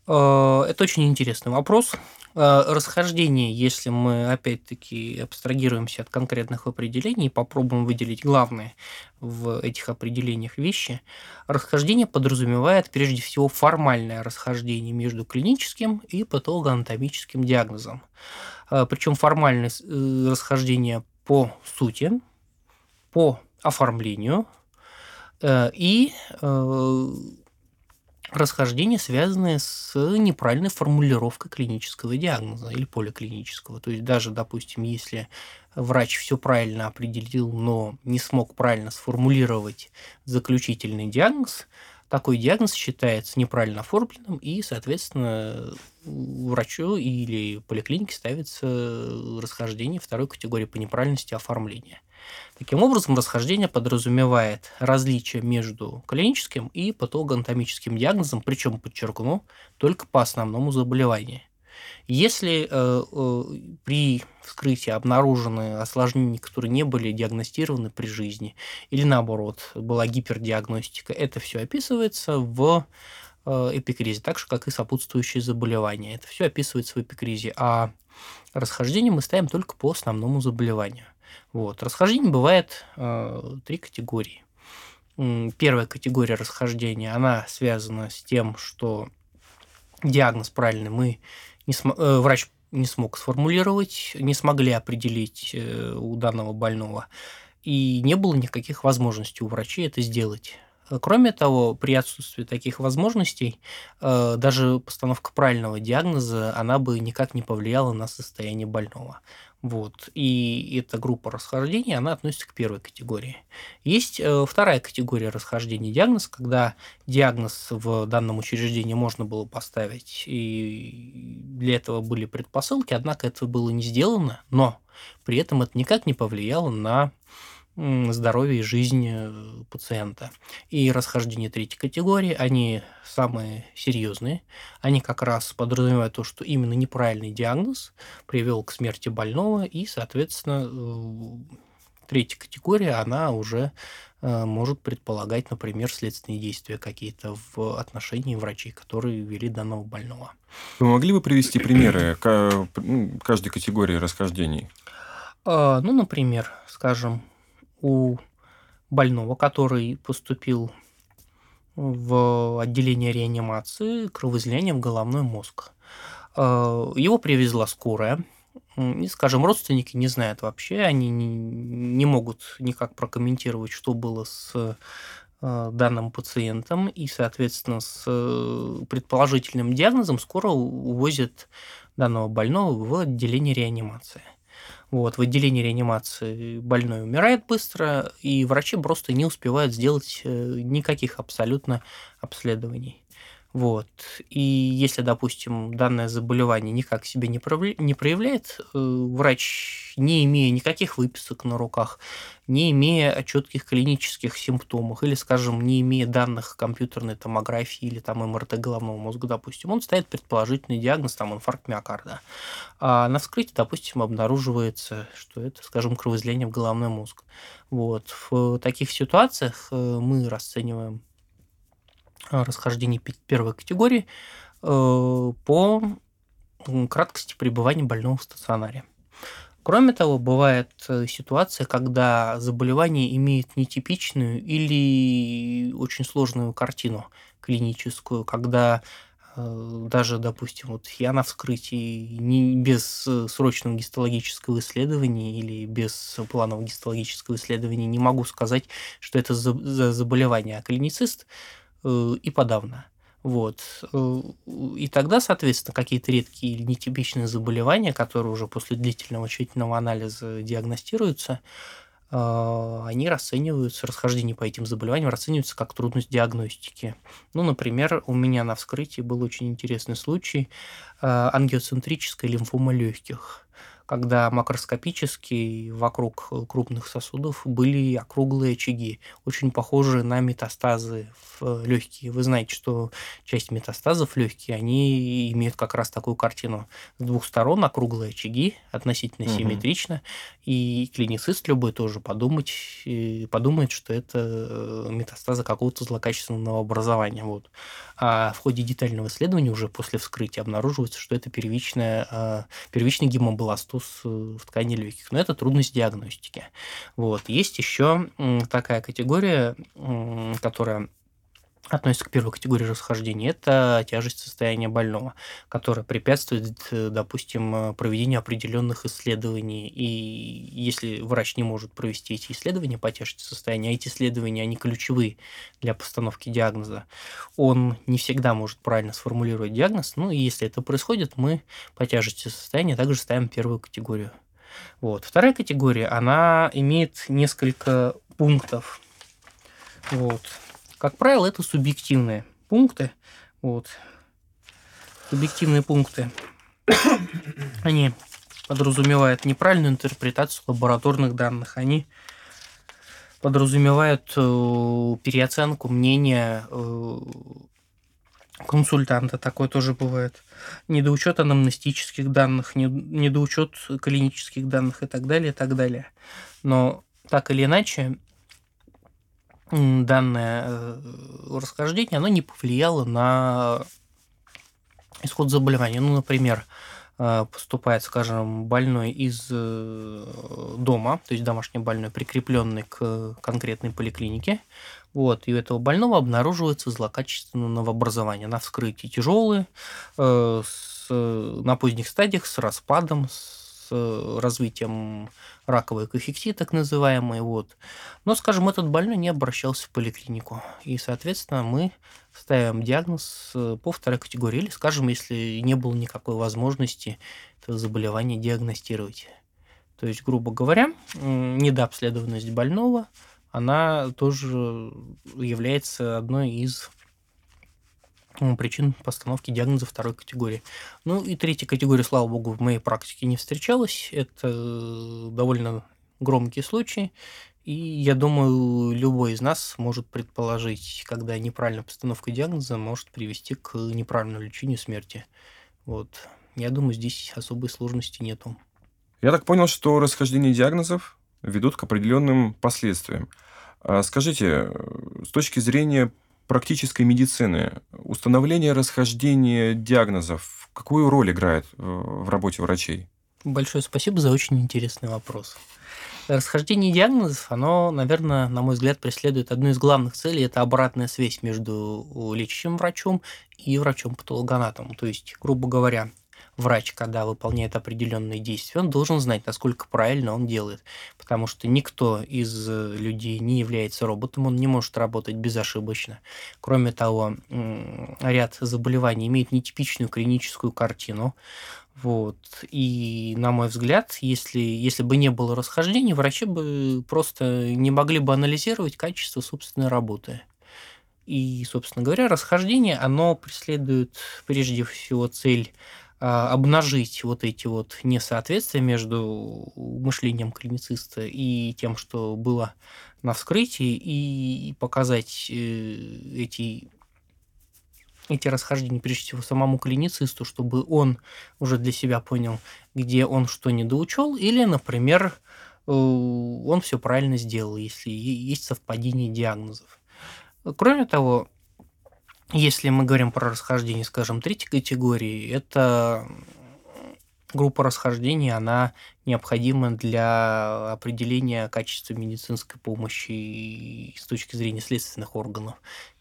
Э, это очень интересный вопрос. Э, расхождение, если мы опять-таки абстрагируемся от конкретных определений и попробуем выделить главные в этих определениях вещи, расхождение подразумевает прежде всего формальное расхождение между клиническим и патологоанатомическим диагнозом. Э, Причем формальное расхождение по сути, по оформлению и расхождения, связанные с неправильной формулировкой клинического диагноза или поликлинического. То есть даже, допустим, если врач все правильно определил, но не смог правильно сформулировать заключительный диагноз, такой диагноз считается неправильно оформленным, и, соответственно, врачу или поликлинике ставится расхождение второй категории по неправильности оформления. Таким образом, расхождение подразумевает различие между клиническим и патологоанатомическим диагнозом, причем, подчеркну, только по основному заболеванию. Если э, э, при вскрытии обнаружены осложнения, которые не были диагностированы при жизни, или наоборот, была гипердиагностика, это все описывается в э, эпикризе, так же, как и сопутствующие заболевания. Это все описывается в эпикризе, а расхождение мы ставим только по основному заболеванию. Вот. Расхождение бывает э, три категории. Первая категория расхождения, она связана с тем, что диагноз правильный мы не см... э, врач не смог сформулировать, не смогли определить э, у данного больного, и не было никаких возможностей у врачей это сделать. Кроме того, при отсутствии таких возможностей, э, даже постановка правильного диагноза, она бы никак не повлияла на состояние больного. Вот. И эта группа расхождений, она относится к первой категории. Есть э, вторая категория расхождений диагноз, когда диагноз в данном учреждении можно было поставить, и для этого были предпосылки, однако это было не сделано, но при этом это никак не повлияло на здоровье и жизнь э, пациента. И расхождения третьей категории, они самые серьезные. Они как раз подразумевают то, что именно неправильный диагноз привел к смерти больного, и, соответственно, э, третья категория, она уже э, может предполагать, например, следственные действия какие-то в отношении врачей, которые вели данного больного. Вы могли бы привести примеры каждой категории расхождений? А, ну, например, скажем, у больного, который поступил в отделение реанимации кровоизлияния в головной мозг. Э, его привезла скорая. И, скажем, родственники не знают вообще, они не, не могут никак прокомментировать, что было с э, данным пациентом, и, соответственно, с э, предположительным диагнозом скоро увозят данного больного в отделение реанимации. Вот, в отделении реанимации больной умирает быстро, и врачи просто не успевают сделать э, никаких абсолютно обследований. Вот. И если, допустим, данное заболевание никак себя не проявляет, э, врач, не имея никаких выписок на руках, не имея четких клинических симптомов, или, скажем, не имея данных компьютерной томографии или там МРТ головного мозга, допустим, он ставит предположительный диагноз, там, инфаркт миокарда. А на вскрытии, допустим, обнаруживается, что это, скажем, кровоизлияние в головной мозг. Вот. В таких ситуациях э, мы расцениваем расхождений первой категории э, по краткости пребывания больного в стационаре. Кроме того, бывает э, ситуация, когда заболевание имеет нетипичную или очень сложную картину клиническую, когда даже, допустим, вот я на вскрытии не, без срочного гистологического исследования или без планового гистологического исследования не могу сказать, что это за, за заболевание. А клиницист Э, и подавно. Вот. Э, и тогда, соответственно, какие-то редкие или нетипичные заболевания, которые уже после длительного тщательного анализа диагностируются, э, они расцениваются, расхождения по этим заболеваниям расцениваются как трудность диагностики. Ну, например, у меня на вскрытии был очень интересный случай ангиоцентрической лимфома легких когда макроскопически вокруг крупных сосудов были округлые очаги, очень похожие на метастазы в легкие. Вы знаете, что часть метастазов легкие, они имеют как раз такую картину. С двух сторон округлые очаги, относительно угу. симметрично, и клиницист любой тоже подумать, подумает, что это э, метастазы какого-то злокачественного образования. Вот. А в ходе детального исследования уже после вскрытия обнаруживается, что это первичная, э, первичный гемобластоз э, в ткани легких. Но это трудность диагностики. Вот. Есть еще такая категория, которая относится к первой категории расхождения, это тяжесть состояния больного, которая препятствует, э, допустим, э, проведению определенных исследований. И если врач не может провести эти исследования по тяжести состояния, а эти исследования, они ключевые для постановки диагноза, он не всегда может правильно сформулировать диагноз. Ну, и если это происходит, мы по тяжести состояния также ставим первую категорию. Вот. Вторая категория, она имеет несколько пунктов. Вот. Как правило, это субъективные пункты. Вот. Субъективные пункты. Они подразумевают неправильную интерпретацию лабораторных данных. Они подразумевают э, переоценку мнения э, консультанта, такое тоже бывает. Недоучет анамнестических данных, недоучет клинических данных и так далее, и так далее. Но так или иначе, данное э, расхождение, оно не повлияло на исход заболевания. Ну, например, э, поступает, скажем, больной из э, дома, то есть домашний больной, прикрепленный к конкретной поликлинике, вот, и у этого больного обнаруживается злокачественное новообразование на вскрытии тяжелые, на поздних стадиях с распадом, с развитием раковой кофексии, так называемой. Вот. Но, скажем, этот больной не обращался в поликлинику. И, соответственно, мы ставим диагноз э, по второй категории. Или, скажем, если не было никакой возможности это заболевание диагностировать. То есть, грубо говоря, недообследованность больного, она тоже является одной из причин постановки диагноза второй категории. Ну и третья категория, слава богу, в моей практике не встречалась. Это э, довольно громкие случаи. И я думаю, любой из нас может предположить, когда неправильная постановка диагноза может привести к неправильному лечению смерти. Вот. Я думаю, здесь особой сложности нету. Я так понял, что расхождение диагнозов ведут к определенным последствиям. А скажите, э, с точки зрения практической медицины установление расхождения диагнозов какую роль играет э, в работе врачей? Большое спасибо за очень интересный вопрос. Расхождение диагнозов, оно, наверное, на мой взгляд, преследует одну из главных целей – это обратная связь между лечащим врачом и врачом-патологоанатомом. То есть, грубо говоря, врач, когда выполняет определенные действия, он должен знать, насколько правильно он делает. Потому что никто из э, людей не является роботом, он не может работать безошибочно. Кроме того, ряд заболеваний имеет нетипичную клиническую картину. Вот. И, на мой взгляд, если, если бы не было расхождений, врачи бы просто не могли бы анализировать качество собственной работы. И, собственно говоря, расхождение, оно преследует прежде всего цель обнажить вот эти вот несоответствия между мышлением клинициста и тем, что было на вскрытии, и показать э, эти эти расхождения, прежде всего, самому клиницисту, чтобы он уже для себя понял, где он что недоучел, или, например, э, он все правильно сделал, если есть совпадение диагнозов. Кроме того, если мы говорим про расхождение, скажем, третьей категории, это группа расхождений, она необходима для определения качества медицинской помощи с точки зрения следственных органов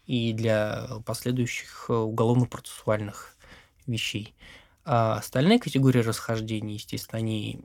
и для последующих уголовно-процессуальных вещей. А остальные категории расхождений, естественно, они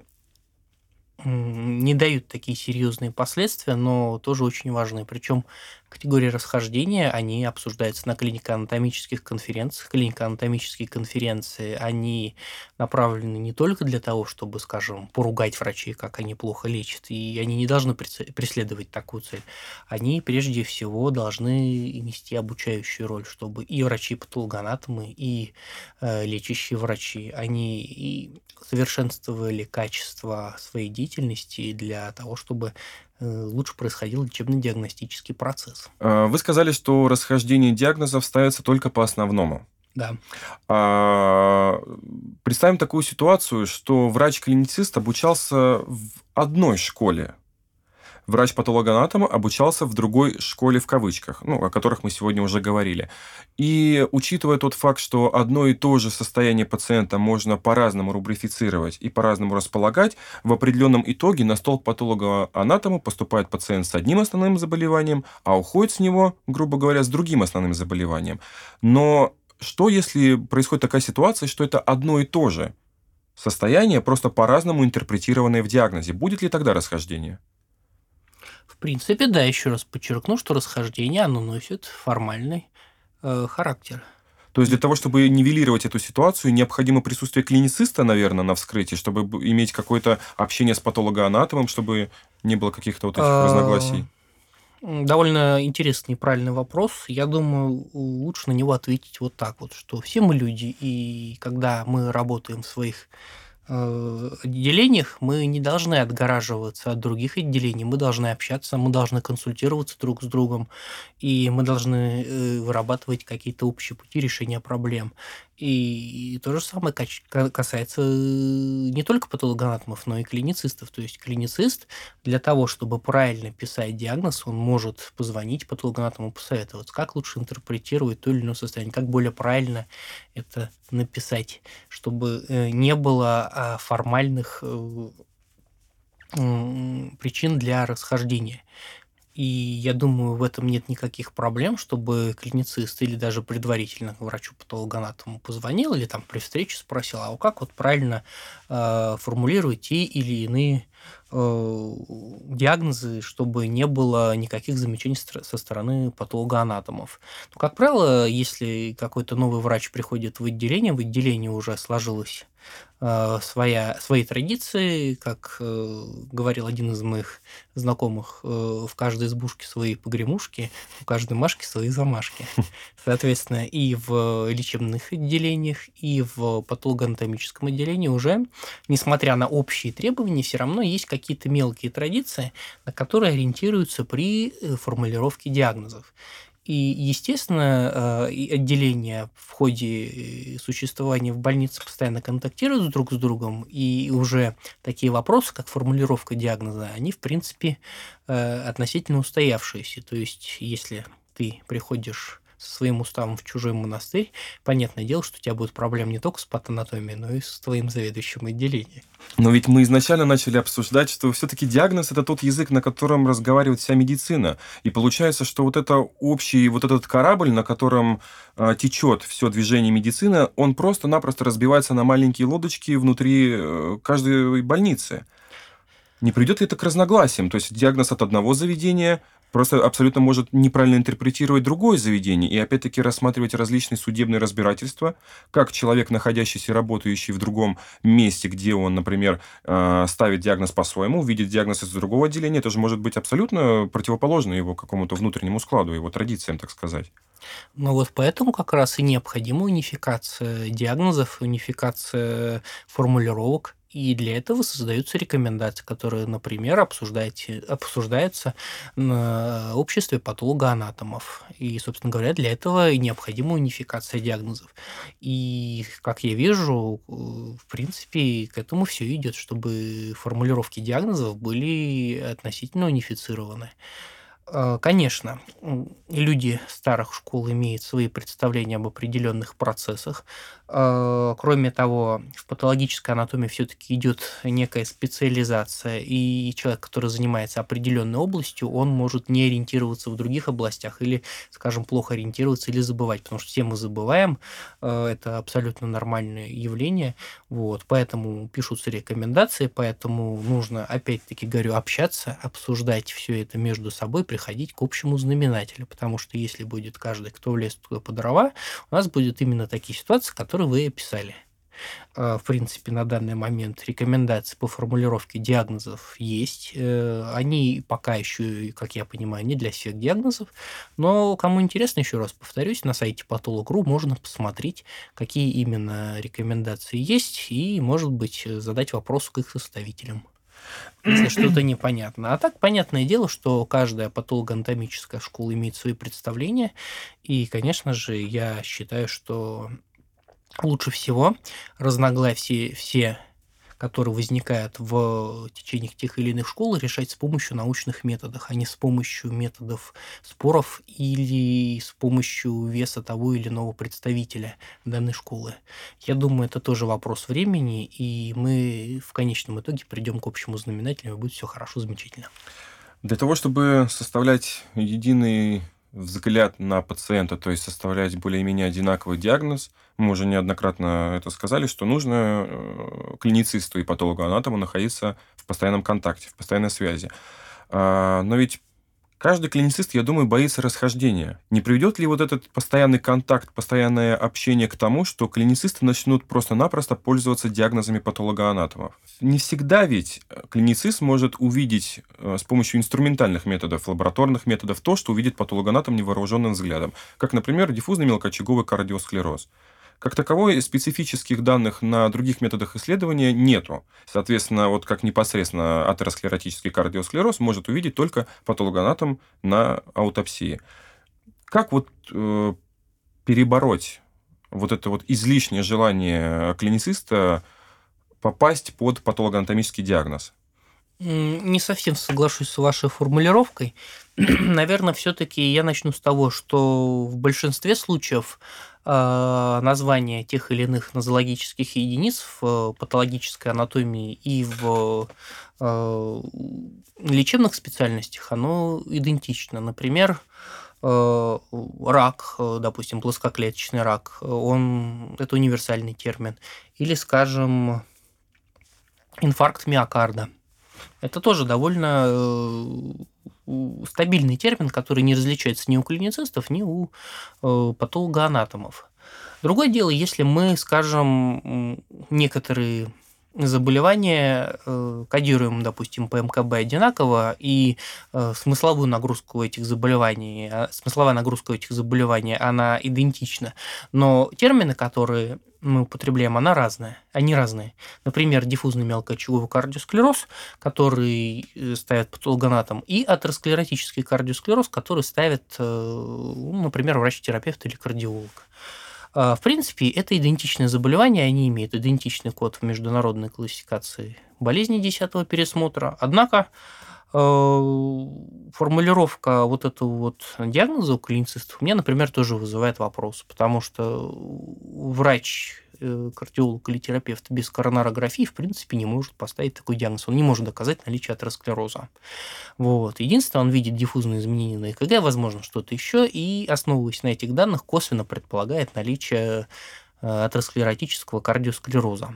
не дают такие серьезные последствия, но тоже очень важные. Причем категории расхождения, они обсуждаются на клинико-анатомических конференциях. Клинико-анатомические конференции, они направлены не только для того, чтобы, скажем, поругать врачей, как они плохо лечат, и они не должны преследовать такую цель. Они прежде всего должны нести обучающую роль, чтобы и врачи-патологоанатомы, и э, лечащие врачи, они и совершенствовали качество своей деятельности для того, чтобы э, лучше происходил лечебно-диагностический процесс. А, вы сказали, что расхождение диагнозов ставится только по основному. Да. А, представим такую ситуацию, что врач-клиницист обучался в одной школе врач-патологоанатом обучался в другой школе в кавычках, ну, о которых мы сегодня уже говорили. И учитывая тот факт, что одно и то же состояние пациента можно по-разному рубрифицировать и по-разному располагать, в определенном итоге на стол патологоанатому поступает пациент с одним основным заболеванием, а уходит с него, грубо говоря, с другим основным заболеванием. Но что, если происходит такая ситуация, что это одно и то же состояние, просто по-разному интерпретированное в диагнозе? Будет ли тогда расхождение? В принципе, да, еще раз подчеркну, что расхождение, оно носит формальный э, характер. То есть для того, чтобы нивелировать эту ситуацию, необходимо присутствие клинициста, наверное, на вскрытии, чтобы иметь какое-то общение с патологоанатомом, чтобы не было каких-то вот этих а, разногласий? Довольно интересный и правильный вопрос. Я думаю, лучше на него ответить вот так вот, что все мы люди, и когда мы работаем в своих отделениях мы не должны отгораживаться от других отделений, мы должны общаться, мы должны консультироваться друг с другом, и мы должны э, вырабатывать какие-то общие пути решения проблем. И то же самое касается э, не только патологоанатомов, но и клиницистов. То есть клиницист для того, чтобы правильно писать диагноз, он может позвонить патологоанатому, посоветоваться, как лучше интерпретировать то или иное состояние, как более правильно это написать, чтобы э, не было а, формальных э, причин для расхождения. И я думаю, в этом нет никаких проблем, чтобы клиницист или даже предварительно врачу-патологоанатому позвонил или там при встрече спросил, а как вот правильно э, формулировать те или иные диагнозы, чтобы не было никаких замечаний со стороны патологоанатомов. Ну, как правило, если какой-то новый врач приходит в отделение, в отделении уже сложилось Э, своя, свои традиции, как э, говорил один из моих знакомых, э, в каждой избушке свои погремушки, у каждой машки свои замашки. Соответственно, и в лечебных отделениях, и в патологоанатомическом отделении уже, несмотря на общие требования, все равно есть какие-то мелкие традиции, на которые ориентируются при формулировке диагнозов. И, естественно, э, отделения в ходе э, существования в больнице постоянно контактируют друг с другом, и уже такие вопросы, как формулировка диагноза, они, в принципе, э, относительно устоявшиеся. То есть, если ты приходишь со своим уставом в чужой монастырь, понятное дело, что у тебя будет проблем не только с патанатомией, но и с твоим заведующим отделением. Но ведь мы изначально начали обсуждать, что все-таки диагноз это тот язык, на котором разговаривает вся медицина. И получается, что вот это общий, вот этот корабль, на котором э, течет все движение медицины, он просто-напросто разбивается на маленькие лодочки внутри э, каждой больницы. Не придет ли это к разногласиям? То есть диагноз от одного заведения просто абсолютно может неправильно интерпретировать другое заведение и опять-таки рассматривать различные судебные разбирательства, как человек, находящийся, работающий в другом месте, где он, например, э, ставит диагноз по-своему, видит диагноз из другого отделения, это же может быть абсолютно противоположно его какому-то внутреннему складу, его традициям, так сказать. Ну вот поэтому как раз и необходима унификация диагнозов, унификация формулировок, и для этого создаются рекомендации, которые, например, обсуждаются на обществе патологоанатомов. И, собственно говоря, для этого необходима унификация диагнозов. И, как я вижу, в принципе, к этому все идет, чтобы формулировки диагнозов были относительно унифицированы. Э, конечно, люди старых школ имеют свои представления об определенных процессах. Э, кроме того, в патологической анатомии все-таки идет некая специализация, и человек, который занимается определенной областью, он может не ориентироваться в других областях или, скажем, плохо ориентироваться или забывать, потому что все мы забываем, э, это абсолютно нормальное явление, вот, поэтому пишутся рекомендации, поэтому нужно, опять-таки говорю, общаться, обсуждать все это между собой, к общему знаменателю, потому что если будет каждый, кто влез туда по дрова, у нас будет именно такие ситуации, которые вы описали. А, в принципе, на данный момент рекомендации по формулировке диагнозов есть. Э, они пока еще, как я понимаю, не для всех диагнозов, но кому интересно, еще раз повторюсь, на сайте Patolog.ru можно посмотреть, какие именно рекомендации есть, и, может быть, задать вопрос к их составителям если что-то непонятно. А так, понятное дело, что каждая патологоанатомическая школа имеет свои представления, и, конечно же, я считаю, что лучше всего разногласия все которые возникают в течение тех или иных школ, решать с помощью научных методов, а не с помощью методов споров или с помощью веса того или иного представителя данной школы. Я думаю, это тоже вопрос времени, и мы в конечном итоге придем к общему знаменателю, и будет все хорошо, замечательно. Для того, чтобы составлять единый взгляд на пациента, то есть составлять более-менее одинаковый диагноз. Мы уже неоднократно это сказали, что нужно э, клиницисту и патологоанатому находиться в постоянном контакте, в постоянной связи. А, но ведь Каждый клиницист, я думаю, боится расхождения. Не приведет ли вот этот постоянный контакт, постоянное общение к тому, что клиницисты начнут просто-напросто пользоваться диагнозами патологоанатомов? Не всегда ведь клиницист может увидеть э, с помощью инструментальных методов, лабораторных методов то, что увидит патологоанатом невооруженным взглядом. Как, например, диффузный мелкоочаговый кардиосклероз. Как таковой специфических данных на других методах исследования нету. Соответственно, вот как непосредственно атеросклеротический кардиосклероз может увидеть только патологоанатом на аутопсии. Как вот э, перебороть вот это вот излишнее желание клинициста попасть под патологоанатомический диагноз? Не совсем соглашусь с вашей формулировкой. Наверное, все-таки я начну с того, что в большинстве случаев э, название тех или иных нозологических единиц в патологической анатомии и в э, лечебных специальностях, оно идентично. Например, э, рак, допустим, плоскоклеточный рак, он это универсальный термин. Или, скажем, инфаркт миокарда – это тоже довольно э, стабильный термин, который не различается ни у клиницистов, ни у э, патологоанатомов. Другое дело, если мы, скажем, некоторые заболевания э, кодируем, допустим, по МКБ одинаково, и смысловую нагрузку этих заболеваний, а, смысловая нагрузка этих заболеваний, она идентична. Но термины, которые мы употребляем, она разная. Они разные. Например, диффузный мелкоочаговый кардиосклероз, который э, ставят патологонатом, и атеросклеротический кардиосклероз, который ставит, э, ну, например, врач-терапевт или кардиолог. А, в принципе, это идентичные заболевания, они имеют идентичный код в международной классификации болезней 10 пересмотра. Однако формулировка вот этого вот диагноза у клиницистов меня, например, тоже вызывает вопрос, потому что врач, э, кардиолог или терапевт без коронарографии, в принципе, не может поставить такой диагноз. Он не может доказать наличие атеросклероза. Вот. Единственное, он видит диффузные изменения на ЭКГ, возможно, что-то еще, и, основываясь на этих данных, косвенно предполагает наличие э, атеросклеротического кардиосклероза.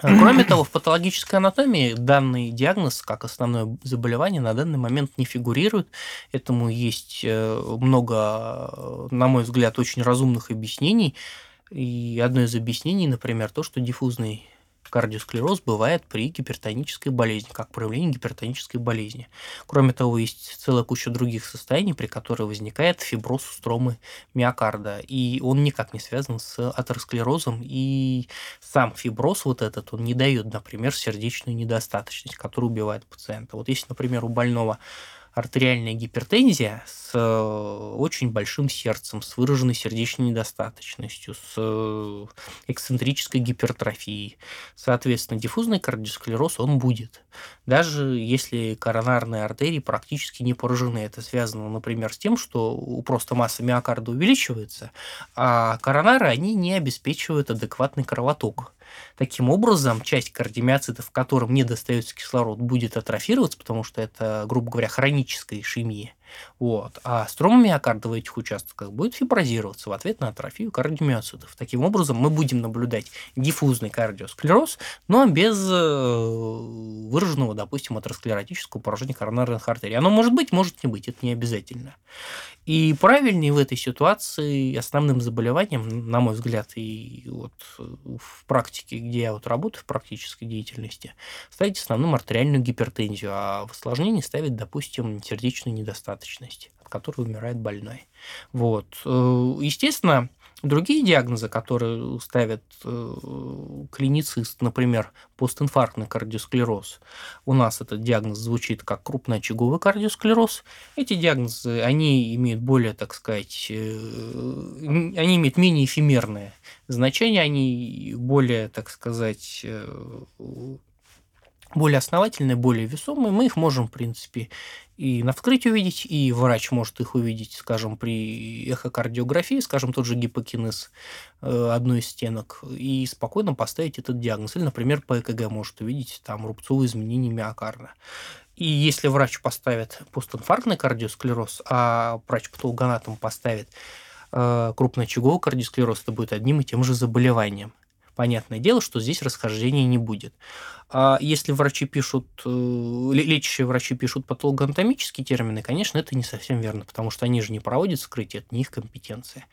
Кроме того, в патологической анатомии данный диагноз как основное заболевание на данный момент не фигурирует. Этому есть э, много, на мой взгляд, очень разумных объяснений. И одно из объяснений, например, то, что диффузный Кардиосклероз бывает при гипертонической болезни, как проявление гипертонической болезни. Кроме того, есть целая куча других состояний, при которых возникает фиброз стромы миокарда, и он никак не связан с атеросклерозом, и сам фиброз вот этот, он не дает, например, сердечную недостаточность, которая убивает пациента. Вот если, например, у больного артериальная гипертензия с э, очень большим сердцем, с выраженной сердечной недостаточностью, с э, эксцентрической гипертрофией. Соответственно, диффузный кардиосклероз он будет. Даже если коронарные артерии практически не поражены. Это связано, например, с тем, что просто масса миокарда увеличивается, а коронары они не обеспечивают адекватный кровоток. Таким образом, часть кардиомиоцитов, которым не достается кислород, будет атрофироваться, потому что это, грубо говоря, хроническая ишемия. Вот. А строма миокарда в этих участках будет фиброзироваться в ответ на атрофию кардиомиоцитов. Таким образом, мы будем наблюдать диффузный кардиосклероз, но без э, выраженного, допустим, атеросклеротического поражения коронарных артерий. Оно может быть, может не быть, это не обязательно. И правильнее в этой ситуации основным заболеванием, на мой взгляд, и вот в практике, где я вот работаю, в практической деятельности, ставить основным артериальную гипертензию, а в осложнении ставить, допустим, сердечную недостаточность, от которой умирает больной. Вот. Э, естественно, Другие диагнозы, которые ставят э, клиницист, например, постинфарктный кардиосклероз, у нас этот диагноз звучит как крупноочаговый кардиосклероз. Эти диагнозы, они имеют более, так сказать, э, они имеют менее эфемерное значение, они более, так сказать, более основательные, более весомые, мы их можем, в принципе, и на вскрытии увидеть, и врач может их увидеть, скажем, при эхокардиографии, скажем, тот же гипокинез э, одной из стенок, и спокойно поставить этот диагноз. Или, например, по ЭКГ может увидеть там рубцовые изменения миокарда. И если врач поставит постинфарктный кардиосклероз, а врач-патологоанатом поставит э, крупноочаговый кардиосклероз, это будет одним и тем же заболеванием. Понятное дело, что здесь расхождения не будет. А если врачи пишут, э, лечащие врачи пишут патологоанатомические термины, конечно, это не совсем верно, потому что они же не проводят скрытие, это не их компетенция.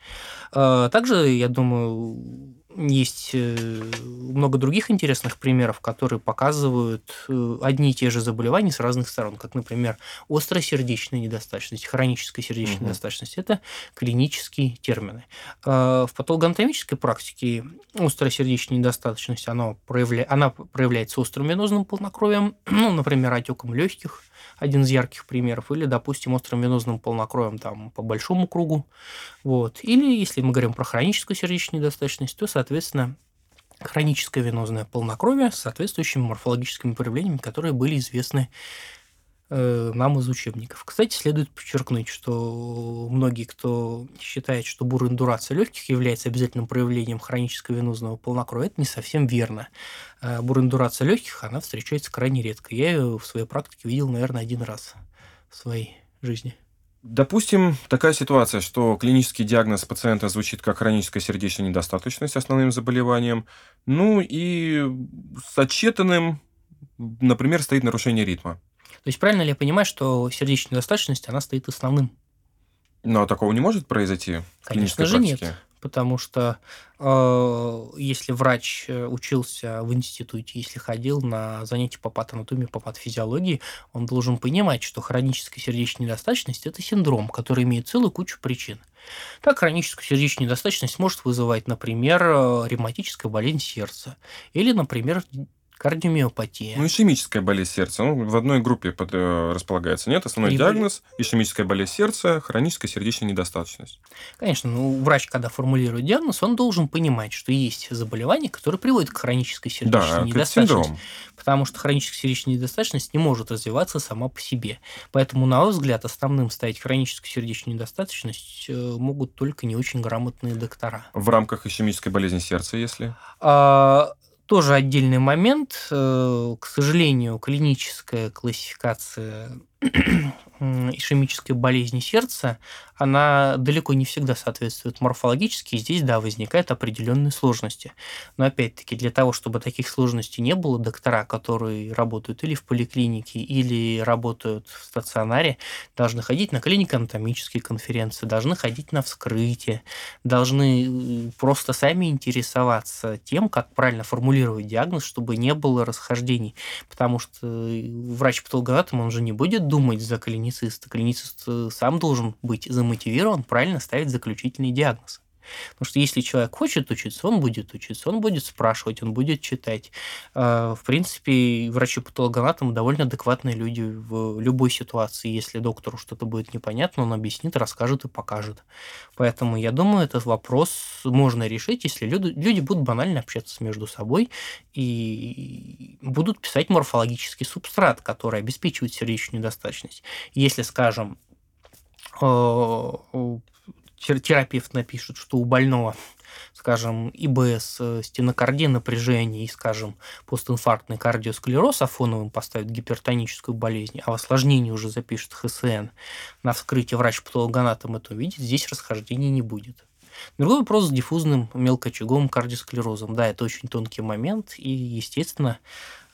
А также, я думаю, есть э, много других интересных примеров, которые показывают э, одни и те же заболевания с разных сторон, как, например, острая сердечная недостаточность, хроническая сердечная угу. недостаточность. Это клинические термины. А в патологоанатомической практике острая сердечная недостаточность она, проявля... она проявляется острым венозным полнокровием, ну, например, отеком легких, один из ярких примеров, или, допустим, острым венозным полнокровием там, по большому кругу. Вот. Или, если мы говорим про хроническую сердечную недостаточность, то, соответственно, хроническое венозное полнокровие с соответствующими морфологическими проявлениями, которые были известны Э, нам из учебников. Кстати, следует подчеркнуть, что многие, кто считает, что буроиндурация легких является обязательным проявлением хронического венозного полнокровия, это не совсем верно. Э, буроиндурация легких, она встречается крайне редко. Я ее в своей практике видел, наверное, один раз в своей жизни. Допустим, такая ситуация, что клинический диагноз пациента звучит как хроническая сердечная недостаточность основным заболеванием, ну и с отчетанным, например, стоит нарушение ритма. То есть правильно ли я понимаю, что сердечная недостаточность, она стоит основным? Но такого не может произойти в Конечно же практике? нет потому что э, если врач э, учился в институте, если ходил на занятия по патанатомии, по патофизиологии, он должен понимать, что хроническая сердечная недостаточность – это синдром, который имеет целую кучу причин. Так, хроническую сердечную недостаточность может вызывать, например, э, ревматическая болезнь сердца или, например, Кардиомиопатия. Ну, ишемическая болезнь сердца. Ну, в одной группе под, э, располагается. Нет, основной При... диагноз – ишемическая болезнь сердца, хроническая сердечная недостаточность. Конечно, ну, врач, когда формулирует диагноз, он должен понимать, что есть заболевание, которое приводит к хронической сердечной да, недостаточности. Потому что хроническая сердечная недостаточность не может развиваться сама по себе. Поэтому, на мой взгляд, основным ставить хроническую сердечную недостаточность э, могут только не очень грамотные доктора. В рамках ишемической болезни сердца, если? А, тоже отдельный момент. Э, к сожалению, клиническая классификация ишемической болезни сердца, она далеко не всегда соответствует морфологически, и здесь, да, возникают определенные сложности. Но опять-таки, для того, чтобы таких сложностей не было, доктора, которые работают или в поликлинике, или работают в стационаре, должны ходить на клинико-анатомические конференции, должны ходить на вскрытие, должны э, просто сами интересоваться тем, как правильно формулировать диагноз, чтобы не было расхождений. Потому что э, врач-патологоанатом, он же не будет думать за клинициста. Клиницист э, сам должен быть замотивирован правильно ставить заключительный диагноз. Потому что если человек хочет учиться, он будет учиться, он будет спрашивать, он будет читать. А, в принципе, врачи-патологоанатомы довольно адекватные люди в любой ситуации. Если доктору что-то будет непонятно, он объяснит, расскажет и покажет. Поэтому я думаю, этот вопрос можно решить, если люди, будут банально общаться между собой и будут писать морфологический субстрат, который обеспечивает сердечную недостаточность. Если, скажем, э, терапевт напишет, что у больного скажем, ИБС, э, стенокардия напряжение и, скажем, постинфарктный кардиосклероз, а фоновым поставит гипертоническую болезнь, а в осложнении уже запишет ХСН, на вскрытие врач-патологоанатом это увидит, здесь расхождений не будет. Другой вопрос с диффузным мелкоочаговым кардиосклерозом. Да, это очень тонкий момент, и, естественно,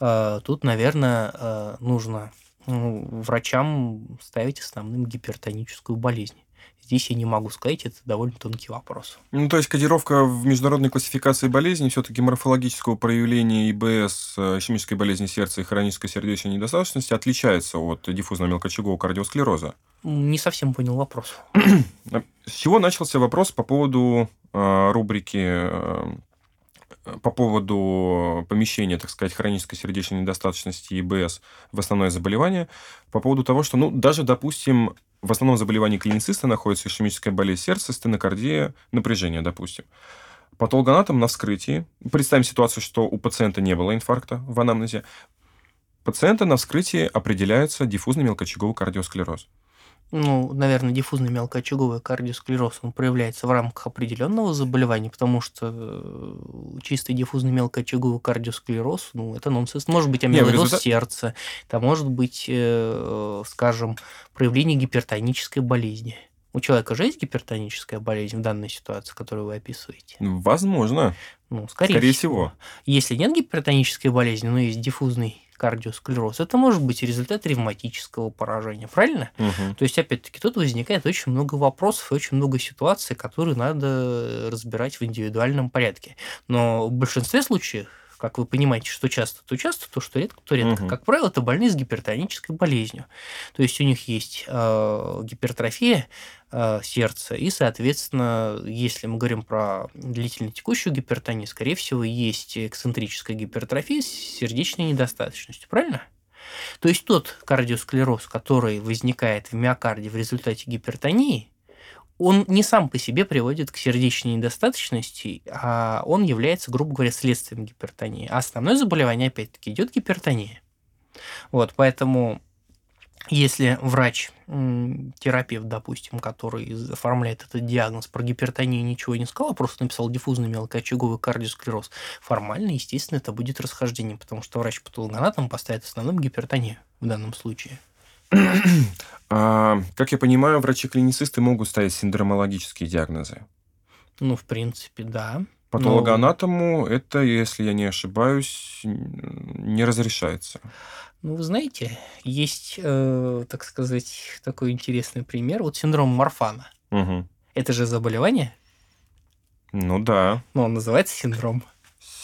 э, тут, наверное, э, нужно ну, врачам ставить основным гипертоническую болезнь. Здесь я не могу сказать, это довольно тонкий вопрос. Ну, то есть кодировка в международной классификации болезней все-таки морфологического проявления ИБС, исхемической болезни сердца и хронической сердечной недостаточности отличается от диффузного мелкочагового кардиосклероза? Не совсем понял вопрос. С чего начался вопрос по поводу э, рубрики э, по поводу помещения, так сказать, хронической сердечной недостаточности ИБС в основное заболевание, по поводу того, что, ну, даже, допустим, в основном заболевании клинициста находится ишемическая болезнь сердца, стенокардия, напряжение, допустим. Патологоанатом на вскрытии, представим ситуацию, что у пациента не было инфаркта в анамнезе, пациента на вскрытии определяется диффузный мелкочаговый кардиосклероз ну, наверное, диффузный мелкоочаговый кардиосклероз, он проявляется в рамках определенного заболевания, потому что э, чистый диффузный мелкоочаговый кардиосклероз, ну, это нонсенс. Может быть амилоидоз результат... сердца, это может быть, э, скажем, проявление гипертонической болезни. У человека же есть гипертоническая болезнь в данной ситуации, которую вы описываете? Возможно. Ну, скорее, скорее всего. всего. Если нет гипертонической болезни, но есть диффузный кардиосклероз, это может быть результат ревматического поражения, правильно? Угу. То есть, опять-таки, тут возникает очень много вопросов и очень много ситуаций, которые надо разбирать в индивидуальном порядке. Но в большинстве случаев как вы понимаете, что часто, то часто, то что редко, то редко. Угу. Как правило, это больные с гипертонической болезнью. То есть у них есть э, гипертрофия э, сердца, и, соответственно, если мы говорим про длительно текущую гипертонию, скорее всего, есть эксцентрическая гипертрофия с сердечной недостаточностью, правильно? То есть тот кардиосклероз, который возникает в миокарде в результате гипертонии, он не сам по себе приводит к сердечной недостаточности, а он является, грубо говоря, следствием гипертонии. А основное заболевание, опять-таки, идет гипертония. Вот, поэтому если врач, терапевт, допустим, который оформляет этот диагноз про гипертонию, ничего не сказал, а просто написал диффузный мелкоочаговый кардиосклероз, формально, естественно, это будет расхождение, потому что врач-патологоанатом поставит основным гипертонию в данном случае. А, как я понимаю, врачи-клиницисты могут ставить синдромологические диагнозы. Ну, в принципе, да. Патологоанатому но... это, если я не ошибаюсь, не разрешается. Ну, вы знаете, есть, э, так сказать, такой интересный пример. Вот синдром Марфана. Угу. Это же заболевание? Ну да. Ну, он называется синдром.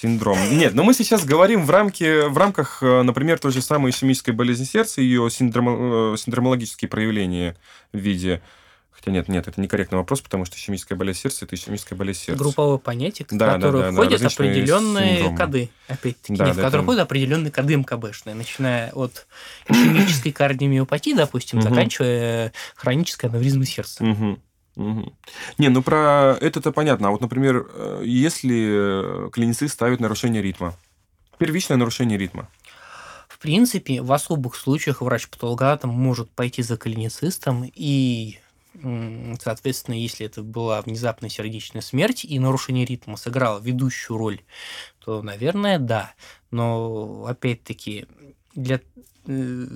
Синдром. Нет, но мы сейчас говорим в, рамке, в рамках, э, например, той же самой ишемической болезни сердца, ее синдром, э, синдромологические проявления в виде Хотя нет, нет, это некорректный вопрос, потому что ишемическая болезнь сердца – это ишемическая болезнь сердца. Групповое понятие, в да, которое да, да, входят да, определенные синдромы. коды, опять-таки, да, нет, да, в которые входят определенные коды МКБшные, начиная от ишемической кардиомиопатии, допустим, заканчивая хронической аневризмой сердца. Угу. Не, ну про это-то понятно. А вот, например, э, если клиницист ставит нарушение ритма, первичное нарушение ритма. В принципе, в особых случаях врач-патологоанатом может пойти за клиницистом и Соответственно, если это была внезапная сердечная смерть и нарушение ритма сыграло ведущую роль, то, наверное, да. Но, опять-таки, для э,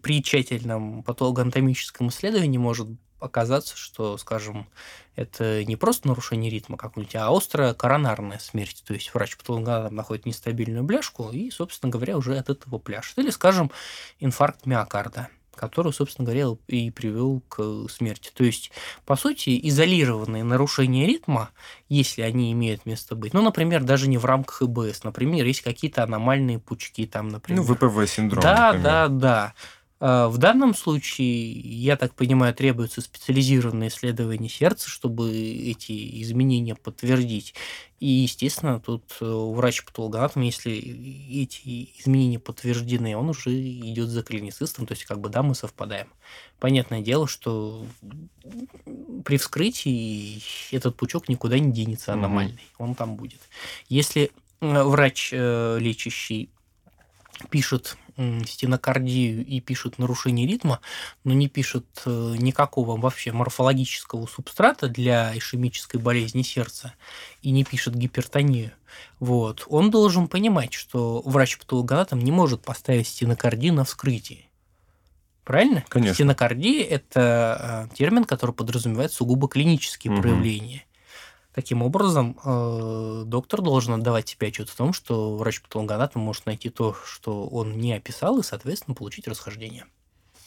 при тщательном патологоанатомическом исследовании может оказаться, что, скажем, это не просто нарушение ритма какой-нибудь, а острая коронарная смерть. То есть врач-патологоанатом находит нестабильную бляшку и, собственно говоря, уже от этого пляшет. Или, скажем, инфаркт миокарда который, собственно говоря, и привел к смерти. То есть, по сути, изолированные нарушения ритма, если они имеют место быть, ну, например, даже не в рамках ИБС, например, есть какие-то аномальные пучки там, например. Ну, ВПВ-синдром, Да, например. да, да в данном случае, я так понимаю, требуется специализированное исследование сердца, чтобы эти изменения подтвердить. И, естественно, тут э, врач-патологоанатом, если эти изменения подтверждены, он уже идет за клиницистом, то есть как бы да, мы совпадаем. Понятное дело, что при вскрытии этот пучок никуда не денется аномальный, угу. он там будет. Если э, врач э, лечащий пишет стенокардию и пишут нарушение ритма, но не пишут э, никакого вообще морфологического субстрата для ишемической болезни сердца и не пишет гипертонию, вот, он должен понимать, что врач-патологоанатом не может поставить стенокардию на вскрытии. Правильно? Конечно. Стенокардия – это э, термин, который подразумевает сугубо клинические угу. проявления. Таким образом, э, доктор должен отдавать себе отчет в том, что врач-патологоанатом может найти то, что он не описал, и, соответственно, получить расхождение.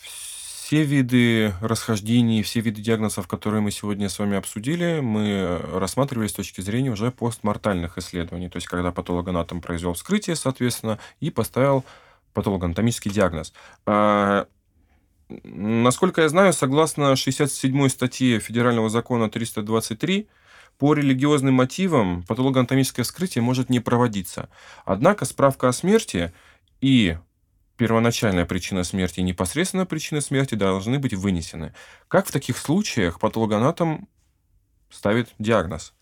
Все виды расхождений, все виды диагнозов, которые мы сегодня с вами обсудили, мы рассматривали с точки зрения уже постмортальных исследований. То есть, когда патологоанатом произвел вскрытие, соответственно, и поставил патологоанатомический диагноз. А, насколько я знаю, согласно 67 статье Федерального закона 323, по религиозным мотивам патологоанатомическое вскрытие может не проводиться. Однако справка о смерти и первоначальная причина смерти и непосредственная причина смерти должны быть вынесены. Как в таких случаях патологоанатом ставит диагноз?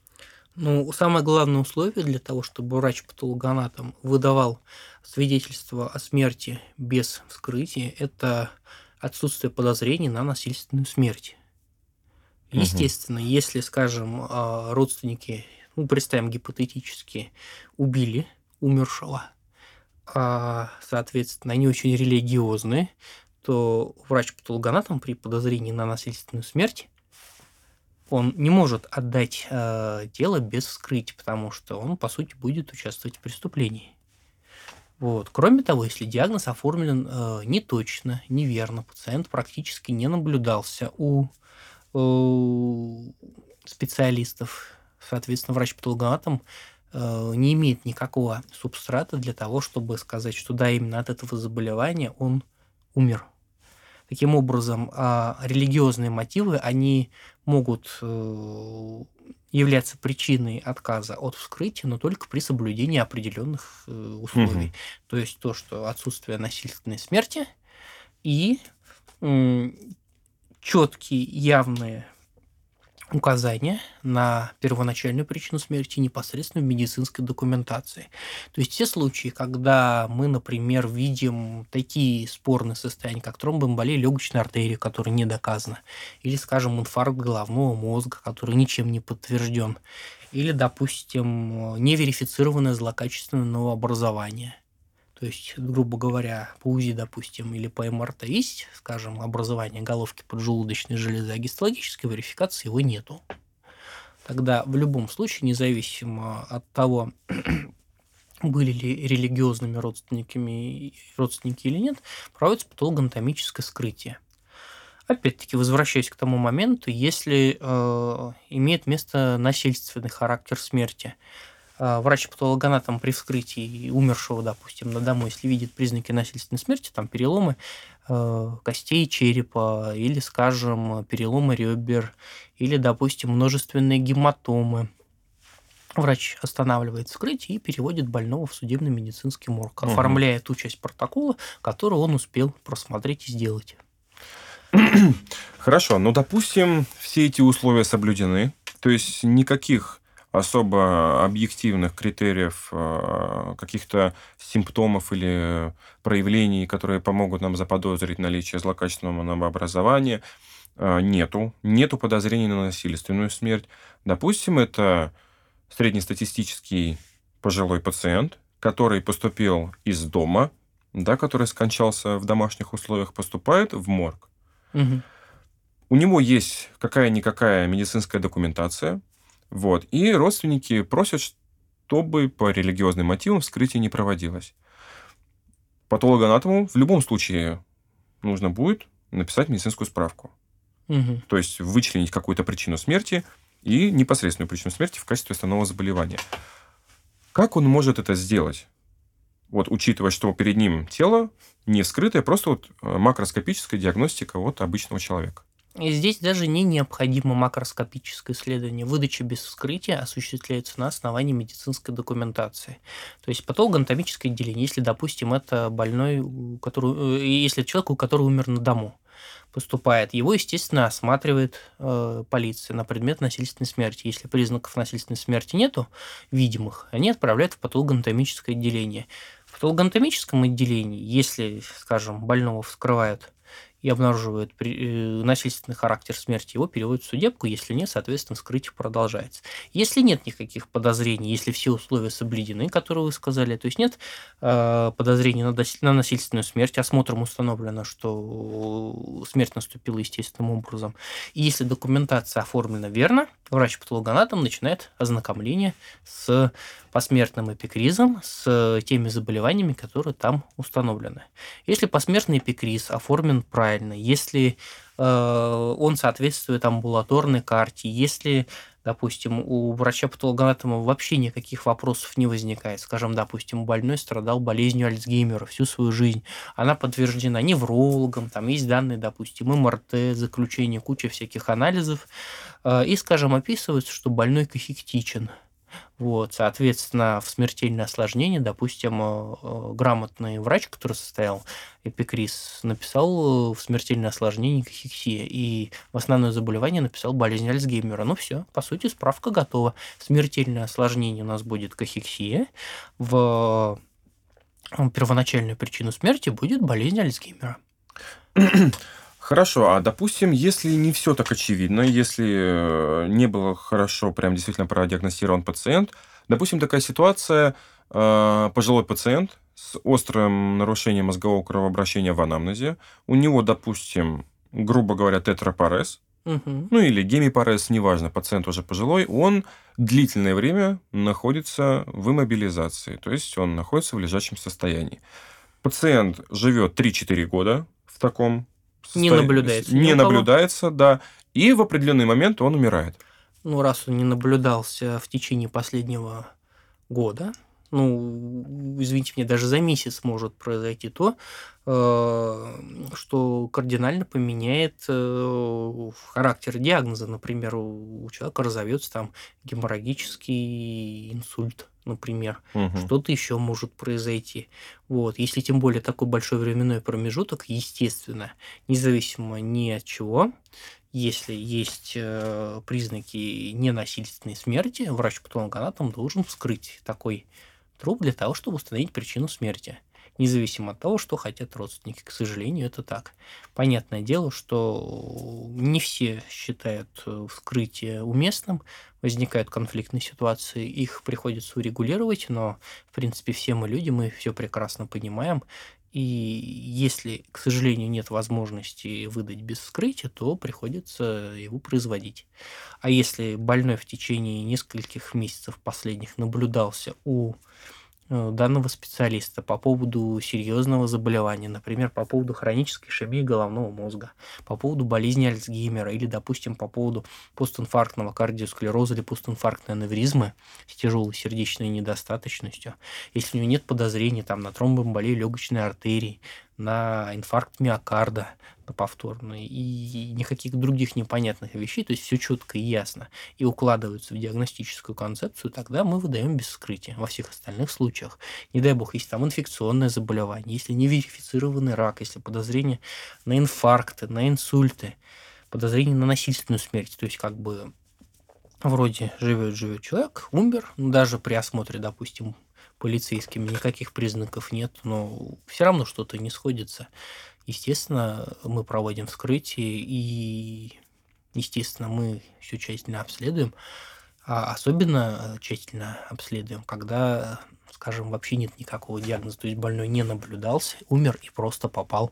Ну, самое главное условие для того, чтобы врач-патологоанатом выдавал свидетельство о смерти без вскрытия, это отсутствие подозрений на насильственную смерть. Естественно, угу. если, скажем, а, родственники, ну, представим гипотетически, убили умершего, а, соответственно, они очень религиозные, то врач-патологоанатом при подозрении на насильственную смерть он не может отдать э, дело без вскрытия, потому что он, по сути, будет участвовать в преступлении. Вот. Кроме того, если диагноз оформлен э, неточно, неверно, пациент практически не наблюдался у специалистов, соответственно, врач-патологоанатом э, не имеет никакого субстрата для того, чтобы сказать, что да, именно от этого заболевания он умер. Таким образом, а, религиозные мотивы, они могут э, являться причиной отказа от вскрытия, но только при соблюдении определенных э, условий. Угу. То есть то, что отсутствие насильственной смерти и четкие, явные указания на первоначальную причину смерти непосредственно в медицинской документации. То есть те случаи, когда мы, например, видим такие спорные состояния, как тромбоэмболия легочной артерии, которая не доказана, или, скажем, инфаркт головного мозга, который ничем не подтвержден, или, допустим, неверифицированное злокачественное новообразование – то есть, грубо говоря, по УЗИ, допустим, или по МРТ есть, скажем, образование головки поджелудочной железы, а гистологической верификации его нету. Тогда в любом случае, независимо от того, были ли религиозными родственниками родственники или нет, проводится патологоанатомическое скрытие. Опять-таки, возвращаясь к тому моменту, если э, имеет место насильственный характер смерти, врач-патологоанатом при вскрытии умершего, допустим, на дому, если видит признаки насильственной смерти, там переломы э, костей черепа или, скажем, переломы ребер или, допустим, множественные гематомы, врач останавливает вскрытие и переводит больного в судебный медицинский морг, угу. оформляя ту часть протокола, которую он успел просмотреть и сделать. Хорошо, ну, допустим, все эти условия соблюдены, то есть никаких особо объективных критериев, э, каких-то симптомов или проявлений, которые помогут нам заподозрить наличие злокачественного новообразования, э, нету. Нету подозрений на насильственную смерть. Допустим, это среднестатистический пожилой пациент, который поступил из дома, да, который скончался в домашних условиях, поступает в морг. Угу. У него есть какая-никакая медицинская документация, вот. И родственники просят, чтобы по религиозным мотивам вскрытие не проводилось. Патологоанатому в любом случае нужно будет написать медицинскую справку. Угу. То есть вычленить какую-то причину смерти и непосредственную причину смерти в качестве основного заболевания. Как он может это сделать? вот учитывая, что перед ним тело не вскрытое, просто вот э, макроскопическая диагностика вот обычного человека. И здесь даже не необходимо макроскопическое исследование. Выдача без вскрытия осуществляется на основании медицинской документации. То есть патологоанатомическое отделение, если, допустим, это больной, который, э, если человек, который умер на дому, поступает, его, естественно, осматривает э, полиция на предмет насильственной смерти. Если признаков насильственной смерти нету, видимых, они отправляют в патологоанатомическое отделение. В патологоанатомическом отделении, если, скажем, больного вскрывают и обнаруживают э, насильственный характер смерти, его переводят в судебку, если нет, соответственно, вскрытие продолжается. Если нет никаких подозрений, если все условия соблюдены, которые вы сказали, то есть нет э, подозрений на, на насильственную смерть, осмотром установлено, что смерть наступила естественным образом, и если документация оформлена верно, врач-патологоанатом начинает ознакомление с посмертным эпикризом, с теми заболеваниями, которые там установлены. Если посмертный эпикриз оформлен правильно, если э, он соответствует амбулаторной карте, если допустим, у врача-патологоанатома вообще никаких вопросов не возникает. Скажем, допустим, больной страдал болезнью Альцгеймера всю свою жизнь. Она подтверждена неврологом, там есть данные, допустим, МРТ, заключение, куча всяких анализов. Э, и, скажем, описывается, что больной кахектичен – вот, соответственно, в смертельное осложнение, допустим, э, э, грамотный врач, который состоял эпикриз, написал в смертельное осложнение кахексия, и в основное заболевание написал болезнь Альцгеймера. Ну все, по сути, справка готова. Смертельное осложнение у нас будет кахексия, в первоначальную причину смерти будет болезнь Альцгеймера. Хорошо, а допустим, если не все так очевидно, если э, не было хорошо прям действительно продиагностирован пациент, допустим, такая ситуация, э, пожилой пациент с острым нарушением мозгового кровообращения в анамнезе, у него, допустим, грубо говоря, тетрапарез, угу. ну или гемипарез, неважно, пациент уже пожилой, он длительное время находится в иммобилизации, то есть он находится в лежачем состоянии. Пациент живет 3-4 года в таком не наблюдается. Не наблюдается, да. И в определенный момент он умирает. Ну, раз он не наблюдался в течение последнего года, ну, извините мне, даже за месяц может произойти то, э, что кардинально поменяет э, характер диагноза. Например, у человека разовьется там геморрагический инсульт например, угу. что-то еще может произойти. Вот, если тем более такой большой временной промежуток, естественно, независимо ни от чего, если есть э, признаки ненасильственной смерти, врач-патологоанатом должен вскрыть такой труп для того, чтобы установить причину смерти независимо от того, что хотят родственники. К сожалению, это так. Понятное дело, что не все считают э, вскрытие уместным, возникают конфликтные ситуации, их приходится урегулировать, но, в принципе, все мы люди, мы все прекрасно понимаем, и если, к сожалению, нет возможности выдать без вскрытия, то приходится его производить. А если больной в течение нескольких месяцев последних наблюдался у данного специалиста по поводу серьезного заболевания, например, по поводу хронической ишемии головного мозга, по поводу болезни Альцгеймера или, допустим, по поводу постинфарктного кардиосклероза или постинфарктной аневризмы с тяжелой сердечной недостаточностью, если у него нет подозрений там, на тромбоэмболию легочной артерии, на инфаркт миокарда, на повторный, и никаких других непонятных вещей, то есть все четко и ясно, и укладываются в диагностическую концепцию, тогда мы выдаем без вскрытия. Во всех остальных случаях, не дай бог, если там инфекционное заболевание, если неверифицированный рак, если подозрение на инфаркты, на инсульты, подозрение на насильственную смерть, то есть как бы вроде живет-живет человек, умер, даже при осмотре, допустим, полицейскими никаких признаков нет, но все равно что-то не сходится. Естественно, мы проводим вскрытие и, естественно, мы все тщательно обследуем. А особенно тщательно обследуем, когда, скажем, вообще нет никакого диагноза, то есть больной не наблюдался, умер и просто попал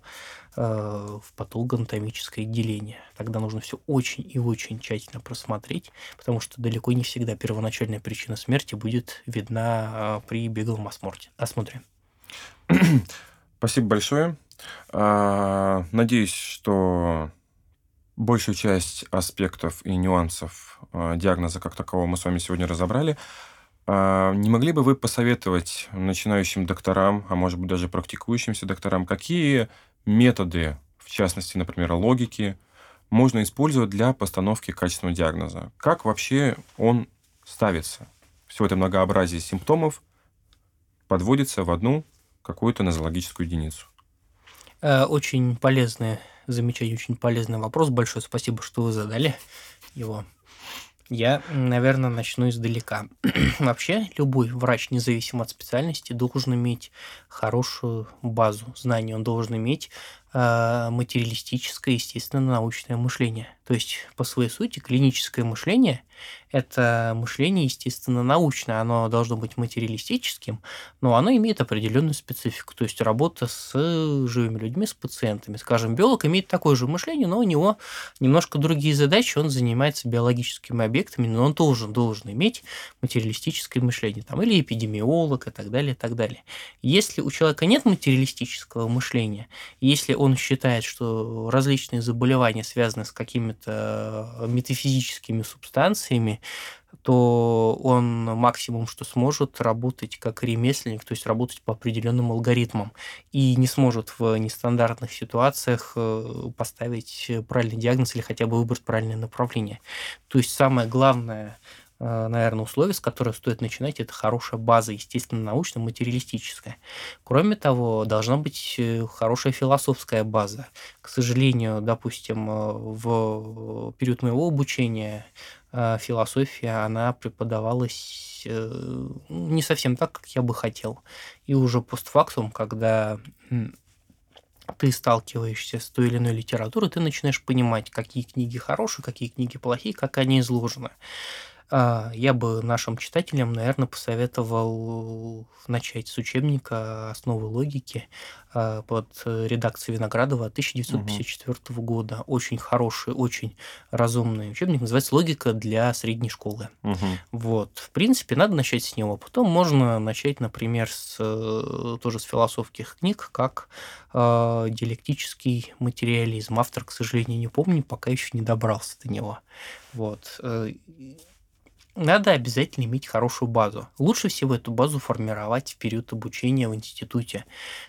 э, в патологоанатомическое отделение. Тогда нужно все очень и очень тщательно просмотреть, потому что далеко не всегда первоначальная причина смерти будет видна э, при беглом осмотре. Спасибо большое. А, надеюсь, что большую часть аспектов и нюансов а, диагноза как такового мы с вами сегодня разобрали. А не могли бы вы посоветовать начинающим докторам, а может быть даже практикующимся докторам, какие методы, в частности, например, логики, можно использовать для постановки качественного диагноза? Как вообще он ставится? Все это многообразие симптомов подводится в одну какую-то нозологическую единицу. Э, очень полезное замечание, очень полезный вопрос. Большое спасибо, что вы задали его. Я, наверное, начну издалека. Вообще, любой врач, независимо от специальности, должен иметь хорошую базу знаний. Он должен иметь материалистическое, естественно, научное мышление. То есть, по своей сути, клиническое мышление – это мышление, естественно, научное. Оно должно быть материалистическим, но оно имеет определенную специфику. То есть, работа с живыми людьми, с пациентами. Скажем, биолог имеет такое же мышление, но у него немножко другие задачи. Он занимается биологическими объектами, но он должен, должен иметь материалистическое мышление. Там, или эпидемиолог и так далее, и так далее. Если у человека нет материалистического мышления, если он считает, что различные заболевания связаны с какими-то метафизическими субстанциями, то он максимум, что сможет, работать как ремесленник, то есть работать по определенным алгоритмам, и не сможет в нестандартных ситуациях э, поставить правильный диагноз или хотя бы выбрать правильное направление. То есть самое главное Э, наверное, условие, с которого стоит начинать, это хорошая база, естественно, научная, материалистическая. Кроме того, должна быть э, хорошая философская база. К сожалению, допустим, э, в период моего обучения философия, она преподавалась не совсем так, как я бы хотел. И уже постфактум, когда ты сталкиваешься с той или иной литературой, ты начинаешь понимать, какие книги хорошие, какие книги плохие, как они изложены. А, я бы нашим читателям, наверное, посоветовал начать с учебника «Основы логики» а, под редакцией Виноградова 1954 угу. года. Очень хороший, очень разумный учебник. Называется «Логика для средней школы». Угу. Вот. В принципе, надо начать с него. Потом можно начать, например, с, э, тоже с философских книг, как э, «Диалектический материализм». Автор, к сожалению, не помню, пока еще не добрался до него. Вот э, надо обязательно иметь хорошую базу. Лучше всего эту базу формировать в период обучения в институте.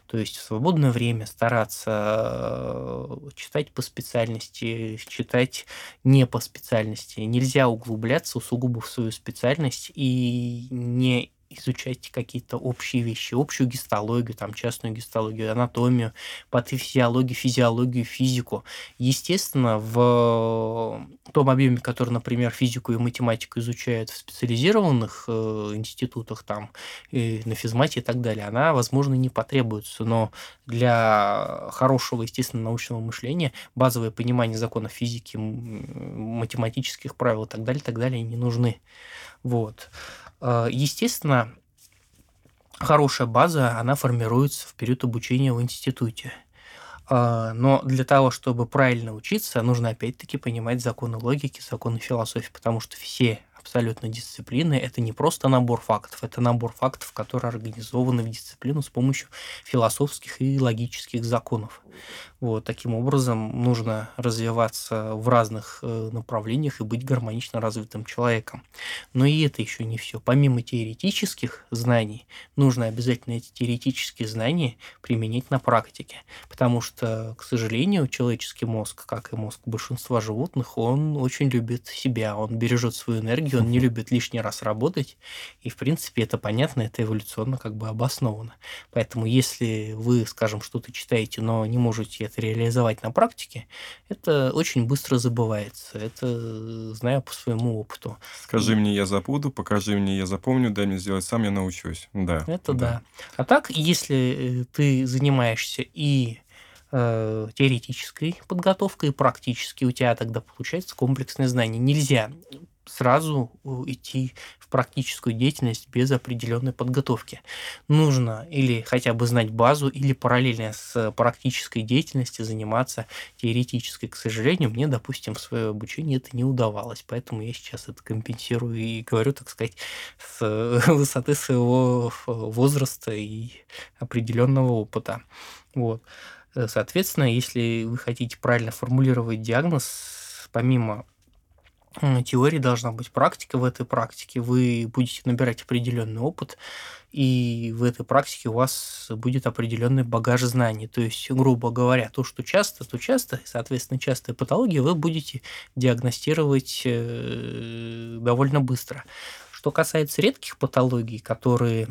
То есть в свободное время стараться э, читать по специальности, читать не по специальности. Нельзя углубляться сугубо в свою специальность и не изучать какие-то общие вещи, общую гистологию, там, частную гистологию, анатомию, патофизиологию, физиологию, физику. Естественно, в том объеме, который, например, физику и математику изучают в специализированных э, институтах, там, и на физмате и так далее, она, возможно, не потребуется, но для хорошего, естественно, научного мышления базовое понимание законов физики, математических правил и так далее, и так далее не нужны. Вот. Э, естественно, хорошая база, она формируется в период обучения в институте. Э, но для того, чтобы правильно учиться, нужно опять-таки понимать законы логики, законы философии, потому что все абсолютно дисциплины. Это не просто набор фактов, это набор фактов, которые организованы в дисциплину с помощью философских и логических законов. Вот, таким образом, нужно развиваться в разных э, направлениях и быть гармонично развитым человеком. Но и это еще не все. Помимо теоретических знаний, нужно обязательно эти теоретические знания применить на практике. Потому что, к сожалению, человеческий мозг, как и мозг большинства животных, он очень любит себя, он бережет свою энергию, он не любит лишний раз работать. И, в принципе, это понятно, это эволюционно как бы обосновано. Поэтому, если вы, скажем, что-то читаете, но не можете это реализовать на практике, это очень быстро забывается. Это знаю по своему опыту. Скажи и... мне, я забуду, покажи мне, я запомню, дай мне сделать сам, я научусь. Да. Это да. да. А так, если э, ты занимаешься и э, теоретической подготовкой, и практически у тебя тогда получается комплексное знание. Нельзя сразу э, идти в практическую деятельность без определенной подготовки. Нужно или хотя бы знать базу, или параллельно с практической деятельностью заниматься теоретической. К сожалению, мне, допустим, в свое обучение это не удавалось, поэтому я сейчас это компенсирую и говорю, так сказать, с высоты своего возраста и определенного опыта. Вот. Соответственно, если вы хотите правильно формулировать диагноз, помимо теории должна быть практика. В этой практике вы будете набирать определенный опыт, и в этой практике у вас будет определенный багаж знаний. То есть, грубо говоря, то, что часто, то часто, и, соответственно, частые патологии вы будете диагностировать э, довольно быстро. Что касается редких патологий, которые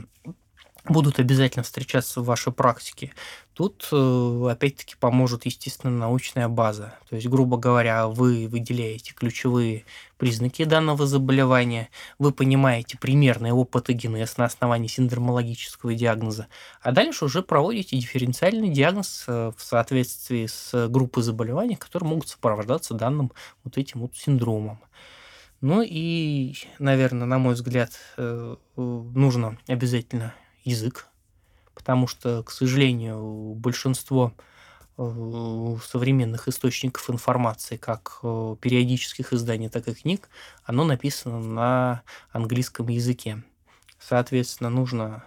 будут обязательно встречаться в вашей практике. Тут, э, опять-таки, поможет, естественно, научная база. То есть, грубо говоря, вы выделяете ключевые признаки данного заболевания, вы понимаете примерный его патогенез на основании синдромологического диагноза, а дальше уже проводите дифференциальный диагноз э, в соответствии с группой заболеваний, которые могут сопровождаться данным вот этим вот синдромом. Ну и, наверное, на мой взгляд, э, нужно обязательно язык, потому что, к сожалению, большинство э, современных источников информации, как э, периодических изданий, так и книг, оно написано на английском языке. Соответственно, нужно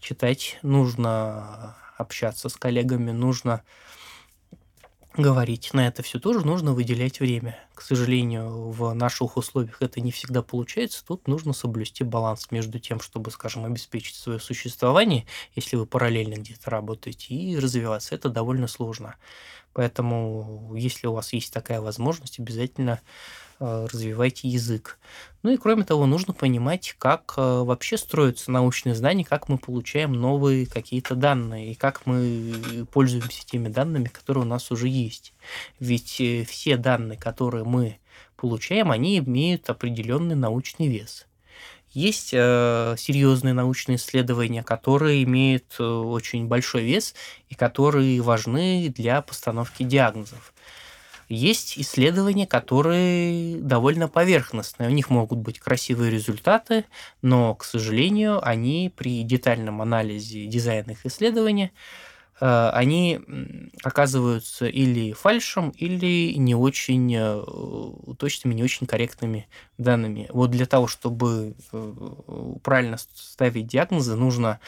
читать, нужно общаться с коллегами, нужно говорить. На это все тоже нужно выделять время. К сожалению, в наших условиях это не всегда получается. Тут нужно соблюсти баланс между тем, чтобы, скажем, обеспечить свое существование, если вы параллельно где-то работаете, и развиваться. Это довольно сложно. Поэтому, если у вас есть такая возможность, обязательно развивайте язык. Ну и кроме того, нужно понимать, как э, вообще строятся научные знания, как мы получаем новые какие-то данные, и как мы пользуемся теми данными, которые у нас уже есть. Ведь э, все данные, которые мы получаем, они имеют определенный научный вес. Есть э, серьезные научные исследования, которые имеют очень большой вес и которые важны для постановки диагнозов. Есть исследования, которые довольно поверхностные. У них могут быть красивые результаты, но, к сожалению, они при детальном анализе дизайна их исследования э, они оказываются или фальшем, или не очень э, точными, не очень корректными данными. Вот для того, чтобы э, правильно ставить диагнозы, нужно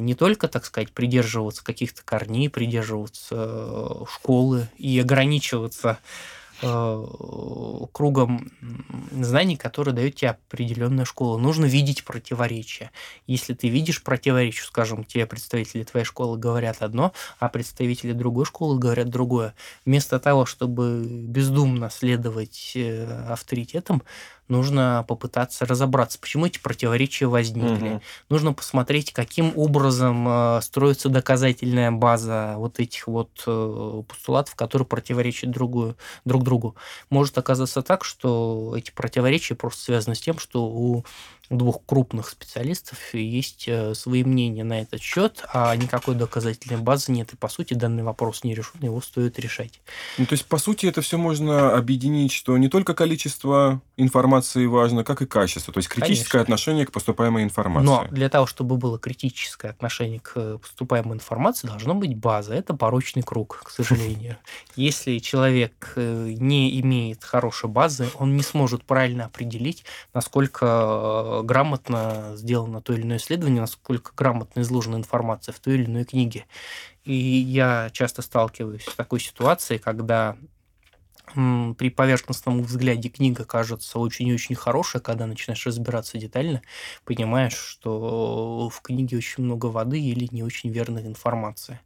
не только, так сказать, придерживаться каких-то корней, придерживаться э, школы и ограничиваться э, кругом знаний, которые дает тебе определенная школа. Нужно видеть противоречия. Если ты видишь противоречие, скажем, те представители твоей школы говорят одно, а представители другой школы говорят другое, вместо того, чтобы бездумно следовать авторитетам, нужно попытаться разобраться, почему эти противоречия возникли. Угу. Нужно посмотреть, каким образом э, строится доказательная база вот этих вот э, постулатов, которые противоречат другую, друг другу. Может оказаться так, что эти противоречия просто связаны с тем, что у двух крупных специалистов есть э, свои мнения на этот счет, а никакой доказательной базы нет. И, по сути, данный вопрос не решен, его стоит решать. Ну, то есть, по сути, это все можно объединить, что не только количество информации важно, как и качество. То есть, критическое Конечно. отношение к поступаемой информации. Но для того, чтобы было критическое отношение к поступаемой информации, должна быть база. Это порочный круг, к сожалению. Если человек э, не имеет хорошей базы, он не сможет правильно определить, насколько грамотно сделано то или иное исследование, насколько грамотно изложена информация в той или иной книге. И я часто сталкиваюсь с такой ситуацией, когда при поверхностном взгляде книга кажется очень очень хорошая, когда начинаешь разбираться детально, понимаешь, что в книге очень много воды или не очень верная информация.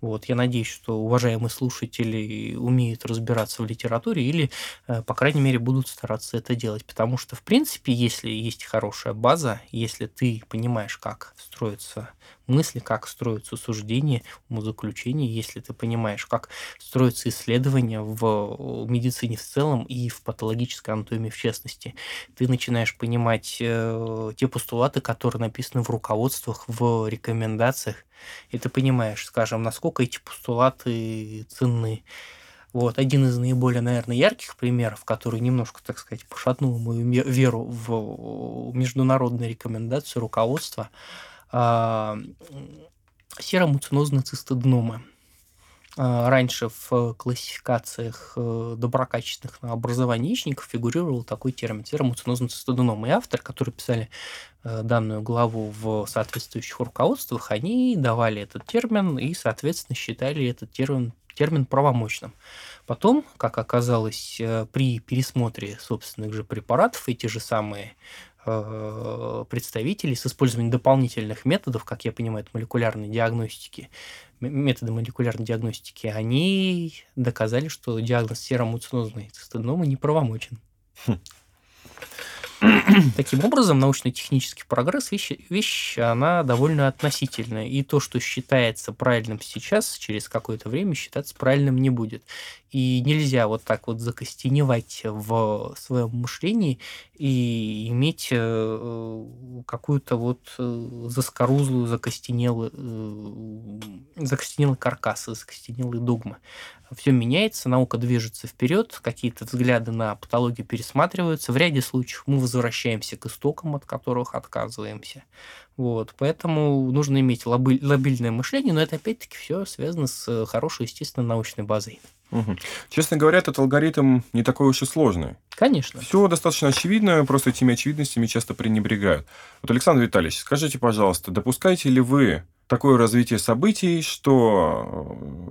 Вот. Я надеюсь, что уважаемые слушатели умеют разбираться в литературе или, э, по крайней мере, будут стараться это делать. Потому что, в принципе, если есть хорошая база, если ты понимаешь, как строится мысли, как строятся суждения, умозаключения, если ты понимаешь, как строятся исследования в медицине в целом и в патологической анатомии в частности. Ты начинаешь понимать э, те постулаты, которые написаны в руководствах, в рекомендациях, и ты понимаешь, скажем, насколько эти постулаты ценны. Вот, один из наиболее, наверное, ярких примеров, который немножко, так сказать, пошатнул мою веру в международные рекомендации руководства – а, серомуцинозные цистоденомы. А, раньше в классификациях э, доброкачественных на образование яичников фигурировал такой термин – серомуцинозный цистоденом. И автор, которые писали э, данную главу в соответствующих руководствах, они давали этот термин и, соответственно, считали этот термин термин правомочным. Потом, как оказалось, при пересмотре собственных же препаратов, эти же самые представители с использованием дополнительных методов, как я понимаю, это молекулярной диагностики, методы молекулярной диагностики, они доказали, что диагноз серомуцинозной цистеденомы неправомочен. Хм. Таким образом, научно-технический прогресс вещь, вещь, она довольно относительная. И то, что считается правильным сейчас, через какое-то время считаться правильным не будет. И нельзя вот так вот закостеневать в своем мышлении и иметь э, какую-то вот э, заскорузлую, закостенелую, э, закостенелый каркас, закостенелые догмы. Все меняется, наука движется вперед, какие-то взгляды на патологию пересматриваются. В ряде случаев мы возвращаемся к истокам, от которых отказываемся. Вот, поэтому нужно иметь лобильное мышление, но это опять-таки все связано с хорошей, естественно, научной базой. Угу. Честно говоря, этот алгоритм не такой уж и сложный. Конечно. Все достаточно очевидно, просто этими очевидностями часто пренебрегают. Вот, Александр Витальевич, скажите, пожалуйста, допускаете ли вы такое развитие событий, что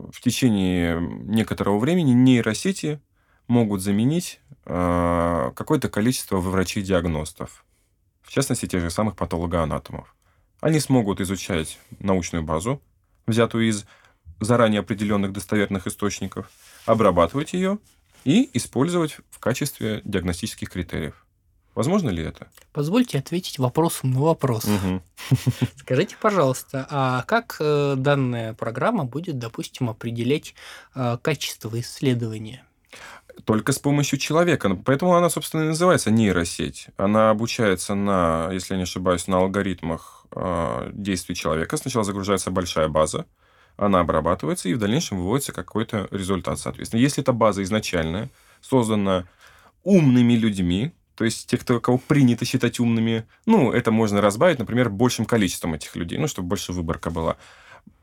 э, в течение некоторого времени нейросети могут заменить э, какое-то количество врачей-диагностов, в частности, тех же самых патологоанатомов. Они смогут изучать научную базу, взятую из заранее определенных достоверных источников, обрабатывать ее и использовать в качестве диагностических критериев. Возможно ли это? Позвольте ответить вопросом на вопрос. Угу. Скажите, пожалуйста, а как э, данная программа будет, допустим, определять э, качество исследования? Только с помощью человека. Поэтому она, собственно, и называется нейросеть. Она обучается на, если я не ошибаюсь, на алгоритмах э, действий человека. Сначала загружается большая база, она обрабатывается, и в дальнейшем выводится какой-то результат, соответственно. Если эта база изначальная, создана умными людьми, то есть те, кто, кого принято считать умными, ну, это можно разбавить, например, большим количеством этих людей, ну, чтобы больше выборка была.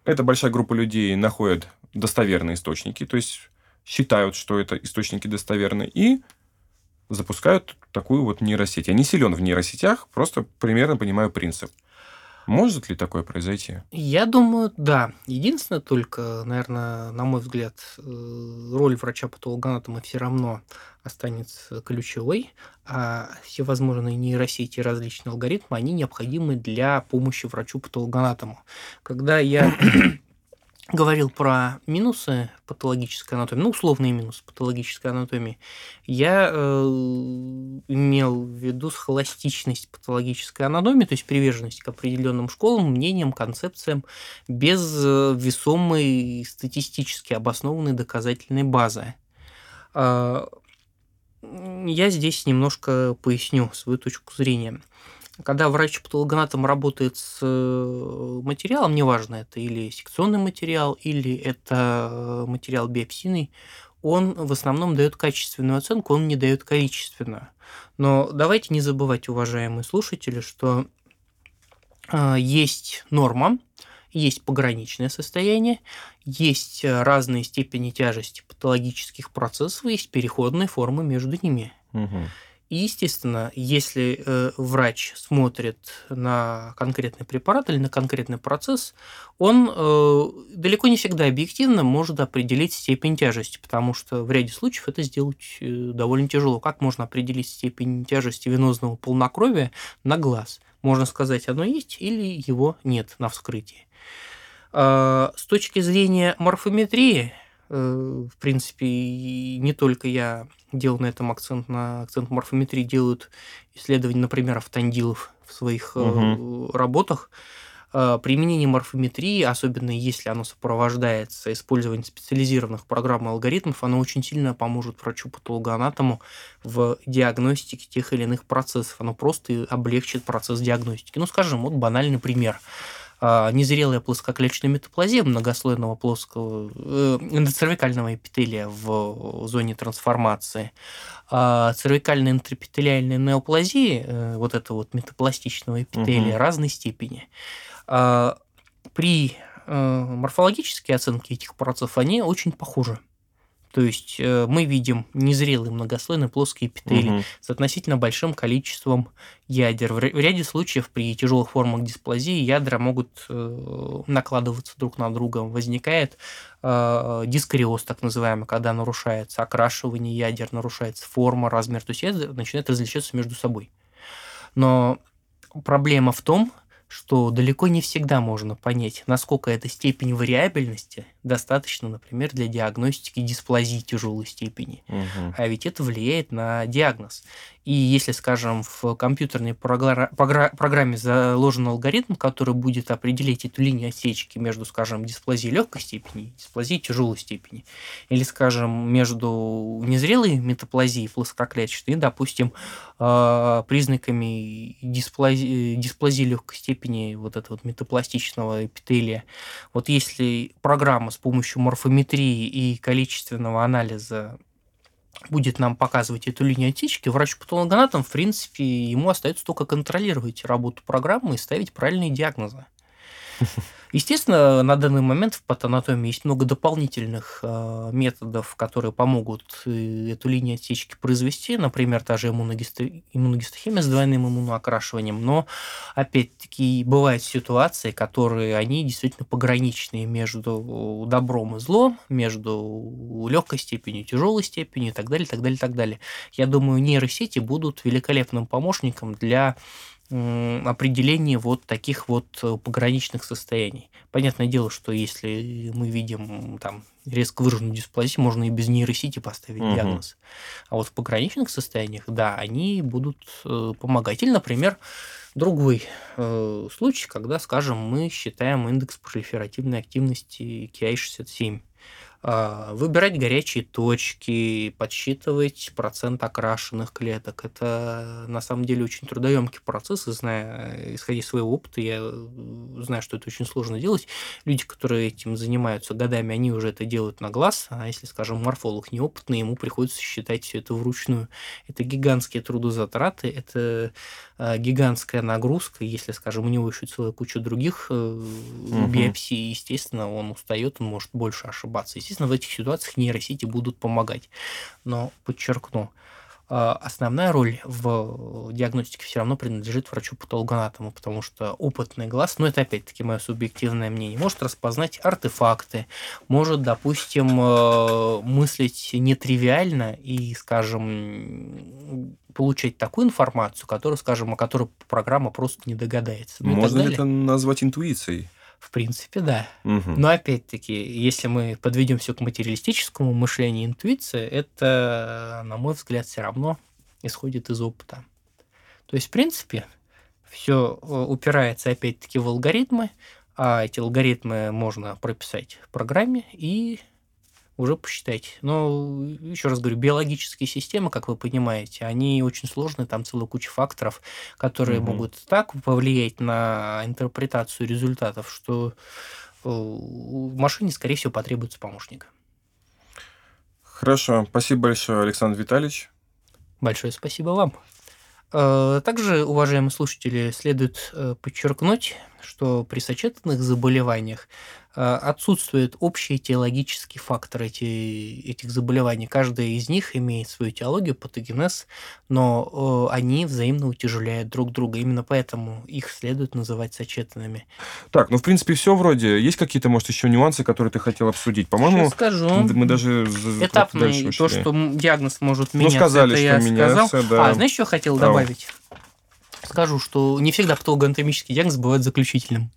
Эта большая группа людей находит достоверные источники, то есть считают, что это источники достоверные, и запускают такую вот нейросеть. Я не силен в нейросетях, просто примерно понимаю принцип. Может ли такое произойти? Я думаю, да. Единственное только, наверное, на мой взгляд, э, роль врача-патологоанатома все равно останется ключевой, а всевозможные нейросети и различные алгоритмы, они необходимы для помощи врачу-патологоанатому. Когда я говорил про минусы патологической анатомии, ну, условные минусы патологической анатомии, я э, имел в виду схоластичность патологической анатомии, то есть приверженность к определенным школам, мнениям, концепциям без э, весомой статистически обоснованной доказательной базы. Э, я здесь немножко поясню свою точку зрения когда врач-патологоанатом работает с э, материалом, неважно, это или секционный материал, или это материал биопсийный, он в основном дает качественную оценку, он не дает количественную. Но давайте не забывать, уважаемые слушатели, что э, есть норма, есть пограничное состояние, есть разные степени тяжести патологических процессов, есть переходные формы между ними. Угу. Естественно, если э, врач смотрит на конкретный препарат или на конкретный процесс, он э, далеко не всегда объективно может определить степень тяжести, потому что в ряде случаев это сделать э, довольно тяжело. Как можно определить степень тяжести венозного полнокровия на глаз? Можно сказать, оно есть или его нет на вскрытии. Э, с точки зрения морфометрии, в принципе, не только я делал на этом акцент, на акцент морфометрии, делают исследования, например, автандилов в своих угу. работах. Э, применение морфометрии, особенно если оно сопровождается использованием специализированных программ и алгоритмов, оно очень сильно поможет врачу-патологоанатому в диагностике тех или иных процессов. Оно просто облегчит процесс диагностики. Ну, скажем, вот банальный пример – а, незрелая плоскоклеточная метаплазия многослойного плоского э, эндоцервикального эпителия в зоне трансформации, а цервикальная интрапителиальная неоплазия, э, вот это вот метапластичного эпителия угу. разной степени. А, при э, морфологической оценке этих процессов они очень похожи. То есть э, мы видим незрелые многослойные плоские эпители угу. с относительно большим количеством ядер. В ряде случаев при тяжелых формах дисплазии ядра могут э, накладываться друг на друга. Возникает э, дискариоз, так называемый, когда нарушается окрашивание ядер, нарушается форма, размер. То есть ядра начинают различаться между собой. Но проблема в том, что далеко не всегда можно понять, насколько эта степень вариабельности достаточно, например, для диагностики дисплазии тяжелой степени. Угу. А ведь это влияет на диагноз. И если, скажем, в компьютерной программе заложен алгоритм, который будет определить эту линию отсечки между, скажем, дисплазией легкой степени и дисплазией тяжелой степени, или, скажем, между незрелой метаплазией плоскоклеточной и, допустим, а, признаками дисплазии, дисплазии легкой степени вот этого вот метапластичного эпителия. Вот если программа с помощью морфометрии и количественного анализа будет нам показывать эту линию отсечки, врач-патологоанатом, в принципе, ему остается только контролировать работу программы и ставить правильные диагнозы. Естественно, на данный момент в патанатомии есть много дополнительных э, методов, которые помогут э, эту линию отсечки произвести, например, та же иммуногистохимия с двойным иммуноокрашиванием, но, опять-таки, бывают ситуации, которые, они действительно пограничные между добром и злом, между легкой степенью, тяжелой степенью и так далее, так далее, так далее. Я думаю, нейросети будут великолепным помощником для определение вот таких вот э, пограничных состояний. Понятное дело, что если мы видим там резко выраженную дисплазию, можно и без нейросети поставить угу. диагноз. А вот в пограничных состояниях, да, они будут э, помогать. Или, например, другой э, случай, когда, скажем, мы считаем индекс пролиферативной активности KI67 а, выбирать горячие точки, подсчитывать процент окрашенных клеток. Это на самом деле очень трудоемкий процесс, и зная, исходя из своего опыта, я знаю, что это очень сложно делать. Люди, которые этим занимаются годами, они уже это делают на глаз, а если, скажем, морфолог неопытный, ему приходится считать все это вручную. Это гигантские трудозатраты, это а, гигантская нагрузка, если, скажем, у него еще целая куча других угу. биопсий, естественно, он устает, он может больше ошибаться. Естественно, в этих ситуациях нейросети будут помогать. Но подчеркну, а, основная роль в диагностике все равно принадлежит врачу-патологоанатому, потому что опытный глаз, ну это опять-таки мое субъективное мнение, может распознать артефакты, может, допустим, э, мыслить нетривиально и, скажем, получать такую информацию, которую, скажем, о которой программа просто не догадается. Ну, Можно ли это назвать интуицией? В принципе, да. Угу. Но опять-таки, если мы подведем все к материалистическому мышлению, интуиция, это, на мой взгляд, все равно исходит из опыта. То есть, в принципе, все э, упирается опять-таки в алгоритмы, а эти алгоритмы можно прописать в программе и уже посчитать. Но, еще раз говорю, биологические системы, как вы понимаете, они очень сложные, там целая куча факторов, которые угу. могут так повлиять на интерпретацию результатов, что э, машине, скорее всего, потребуется помощник. Хорошо. Спасибо большое, Александр Витальевич. Большое спасибо вам. Э, также, уважаемые слушатели, следует э, подчеркнуть, что при сочетанных заболеваниях отсутствует общий теологический фактор эти, этих заболеваний. Каждая из них имеет свою теологию, патогенез, но э, они взаимно утяжеляют друг друга. Именно поэтому их следует называть сочетанными. Так, ну, в принципе, все вроде. Есть какие-то, может, еще нюансы, которые ты хотел обсудить? По-моему, скажу. мы даже Этапный, то, что диагноз может ну, меняться, ну, сказали, это что я меняется, сказал. Да. А, знаешь, что хотел добавить? Скажу, что не всегда патологоанатомический диагноз бывает заключительным.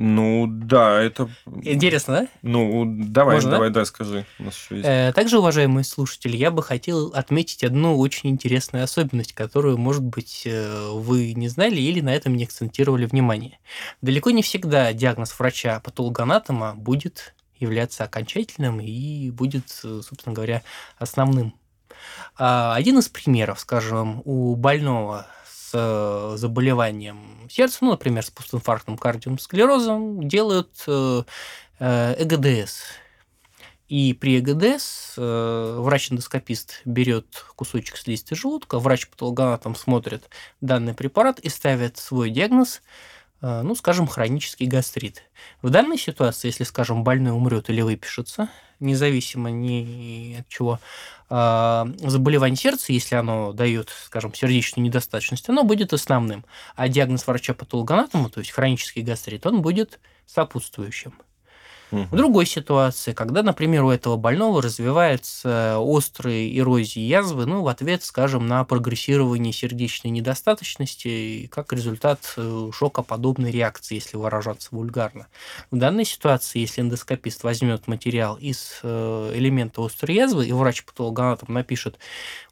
Ну, да, это... Интересно, да? Ну, давай, Можно, давай, да, да скажи. У нас еще есть. Э, также, уважаемые слушатели, я бы хотел отметить одну очень интересную особенность, которую, может быть, э, вы не знали или на этом не акцентировали внимание. Далеко не всегда диагноз врача-патологоанатома будет являться окончательным и будет, э, собственно говоря, основным. А, один из примеров, скажем, у больного с э, заболеванием сердца, ну, например, с постинфарктным кардиосклерозом, делают э, э, ЭГДС. И при ЭГДС врач-эндоскопист берет кусочек слизистой желудка, врач-патологоанатом смотрит данный препарат и ставит свой диагноз ну, скажем, хронический гастрит. В данной ситуации, если, скажем, больной умрет или выпишется, независимо ни от чего, э, заболевание сердца, если оно дает, скажем, сердечную недостаточность, оно будет основным. А диагноз врача-патологоанатома, то есть хронический гастрит, он будет сопутствующим. В другой ситуации, когда, например, у этого больного развивается острые эрозии язвы, ну, в ответ, скажем, на прогрессирование сердечной недостаточности, как результат э, шокоподобной реакции, если выражаться вульгарно. В данной ситуации, если эндоскопист возьмет материал из э, элемента острой язвы, и врач-патологоанатом напишет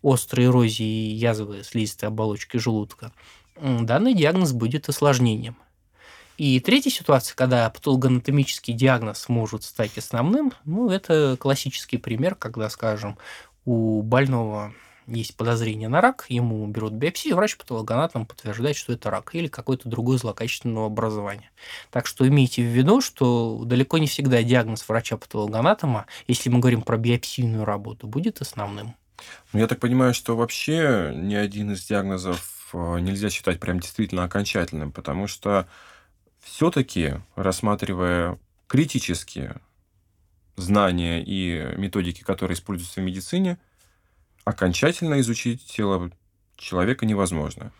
острые эрозии язвы слизистой оболочки желудка, данный диагноз будет осложнением. И третья ситуация, когда патологоанатомический диагноз может стать основным, ну, это классический пример, когда, скажем, у больного есть подозрение на рак, ему берут биопсию, врач патологоанатом подтверждает, что это рак или какое-то другое злокачественное образование. Так что имейте в виду, что далеко не всегда диагноз врача-патологоанатома, если мы говорим про биопсийную работу, будет основным. Ну, я так понимаю, что вообще ни один из диагнозов э, нельзя считать прям действительно окончательным, потому что все-таки, рассматривая критические знания и методики, которые используются в медицине, окончательно изучить тело человека невозможно.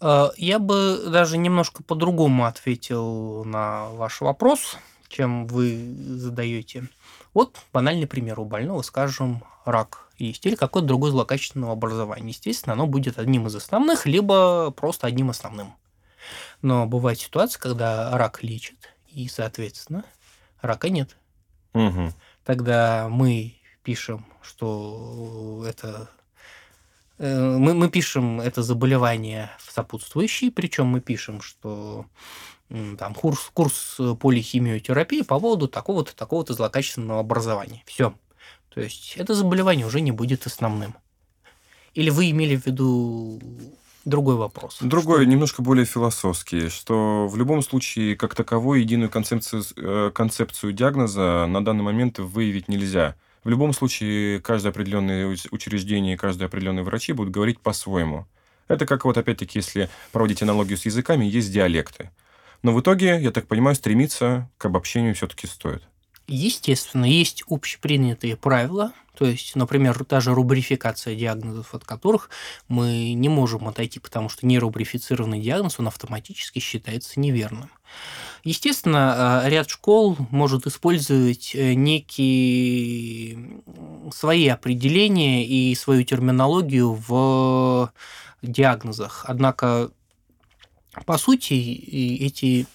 Э, я бы даже немножко по-другому ответил на ваш вопрос, чем вы задаете. Вот банальный пример у больного, скажем, рак есть или какое-то другое злокачественное образование. Естественно, оно будет одним из основных, либо просто одним основным. Но бывает ситуация, когда рак лечит, и, соответственно, рака нет. Угу. Тогда мы пишем, что это э, мы, мы пишем это заболевание в сопутствующий, причем мы пишем, что там курс, курс полихимиотерапии по поводу такого-то, такого-то злокачественного образования. Все. То есть это заболевание уже не будет основным. Или вы имели в виду другой вопрос. Другой, что... немножко более философский, что в любом случае, как таковой, единую концепцию, э, концепцию диагноза на данный момент выявить нельзя. В любом случае, каждое определенное учреждение, каждый определенный врачи будут говорить по-своему. Это как вот опять-таки, если проводить аналогию с языками, есть диалекты. Но в итоге, я так понимаю, стремиться к обобщению все-таки стоит. Естественно, есть общепринятые правила, то есть, например, даже рубрификация диагнозов, от которых мы не можем отойти, потому что нерубрифицированный диагноз, он автоматически считается неверным. Естественно, э, ряд школ может использовать э, некие свои определения и свою терминологию в диагнозах. Однако, по сути, эти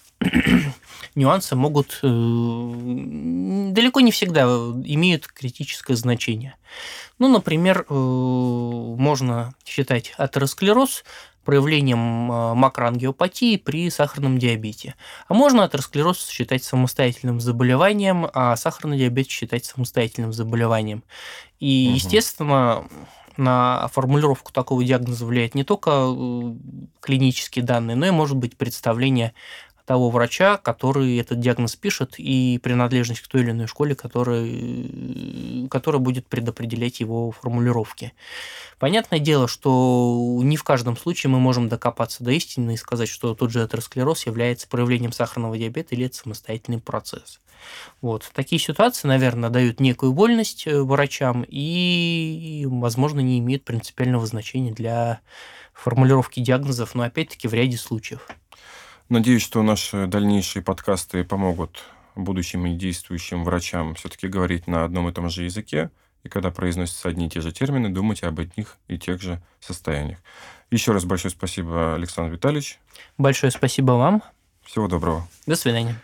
нюансы могут э, далеко не всегда имеют критическое значение. Ну, например, э, можно считать атеросклероз проявлением э, макроангиопатии при сахарном диабете. А можно атеросклероз считать самостоятельным заболеванием, а сахарный диабет считать самостоятельным заболеванием. И, угу. естественно, на формулировку такого диагноза влияет не только клинические данные, но и, может быть, представление того врача, который этот диагноз пишет, и принадлежность к той или иной школе, который, которая будет предопределять его формулировки. Понятное дело, что не в каждом случае мы можем докопаться до истины и сказать, что тот же атеросклероз является проявлением сахарного диабета или это самостоятельный процесс. Вот. Такие ситуации, наверное, дают некую вольность э, врачам и, возможно, не имеют принципиального значения для формулировки диагнозов, но опять-таки в ряде случаев. Надеюсь, что наши дальнейшие подкасты помогут будущим и действующим врачам все-таки говорить на одном и том же языке, и когда произносятся одни и те же термины, думать об одних и тех же состояниях. Еще раз большое спасибо, Александр Витальевич. Большое спасибо вам. Всего доброго. До свидания.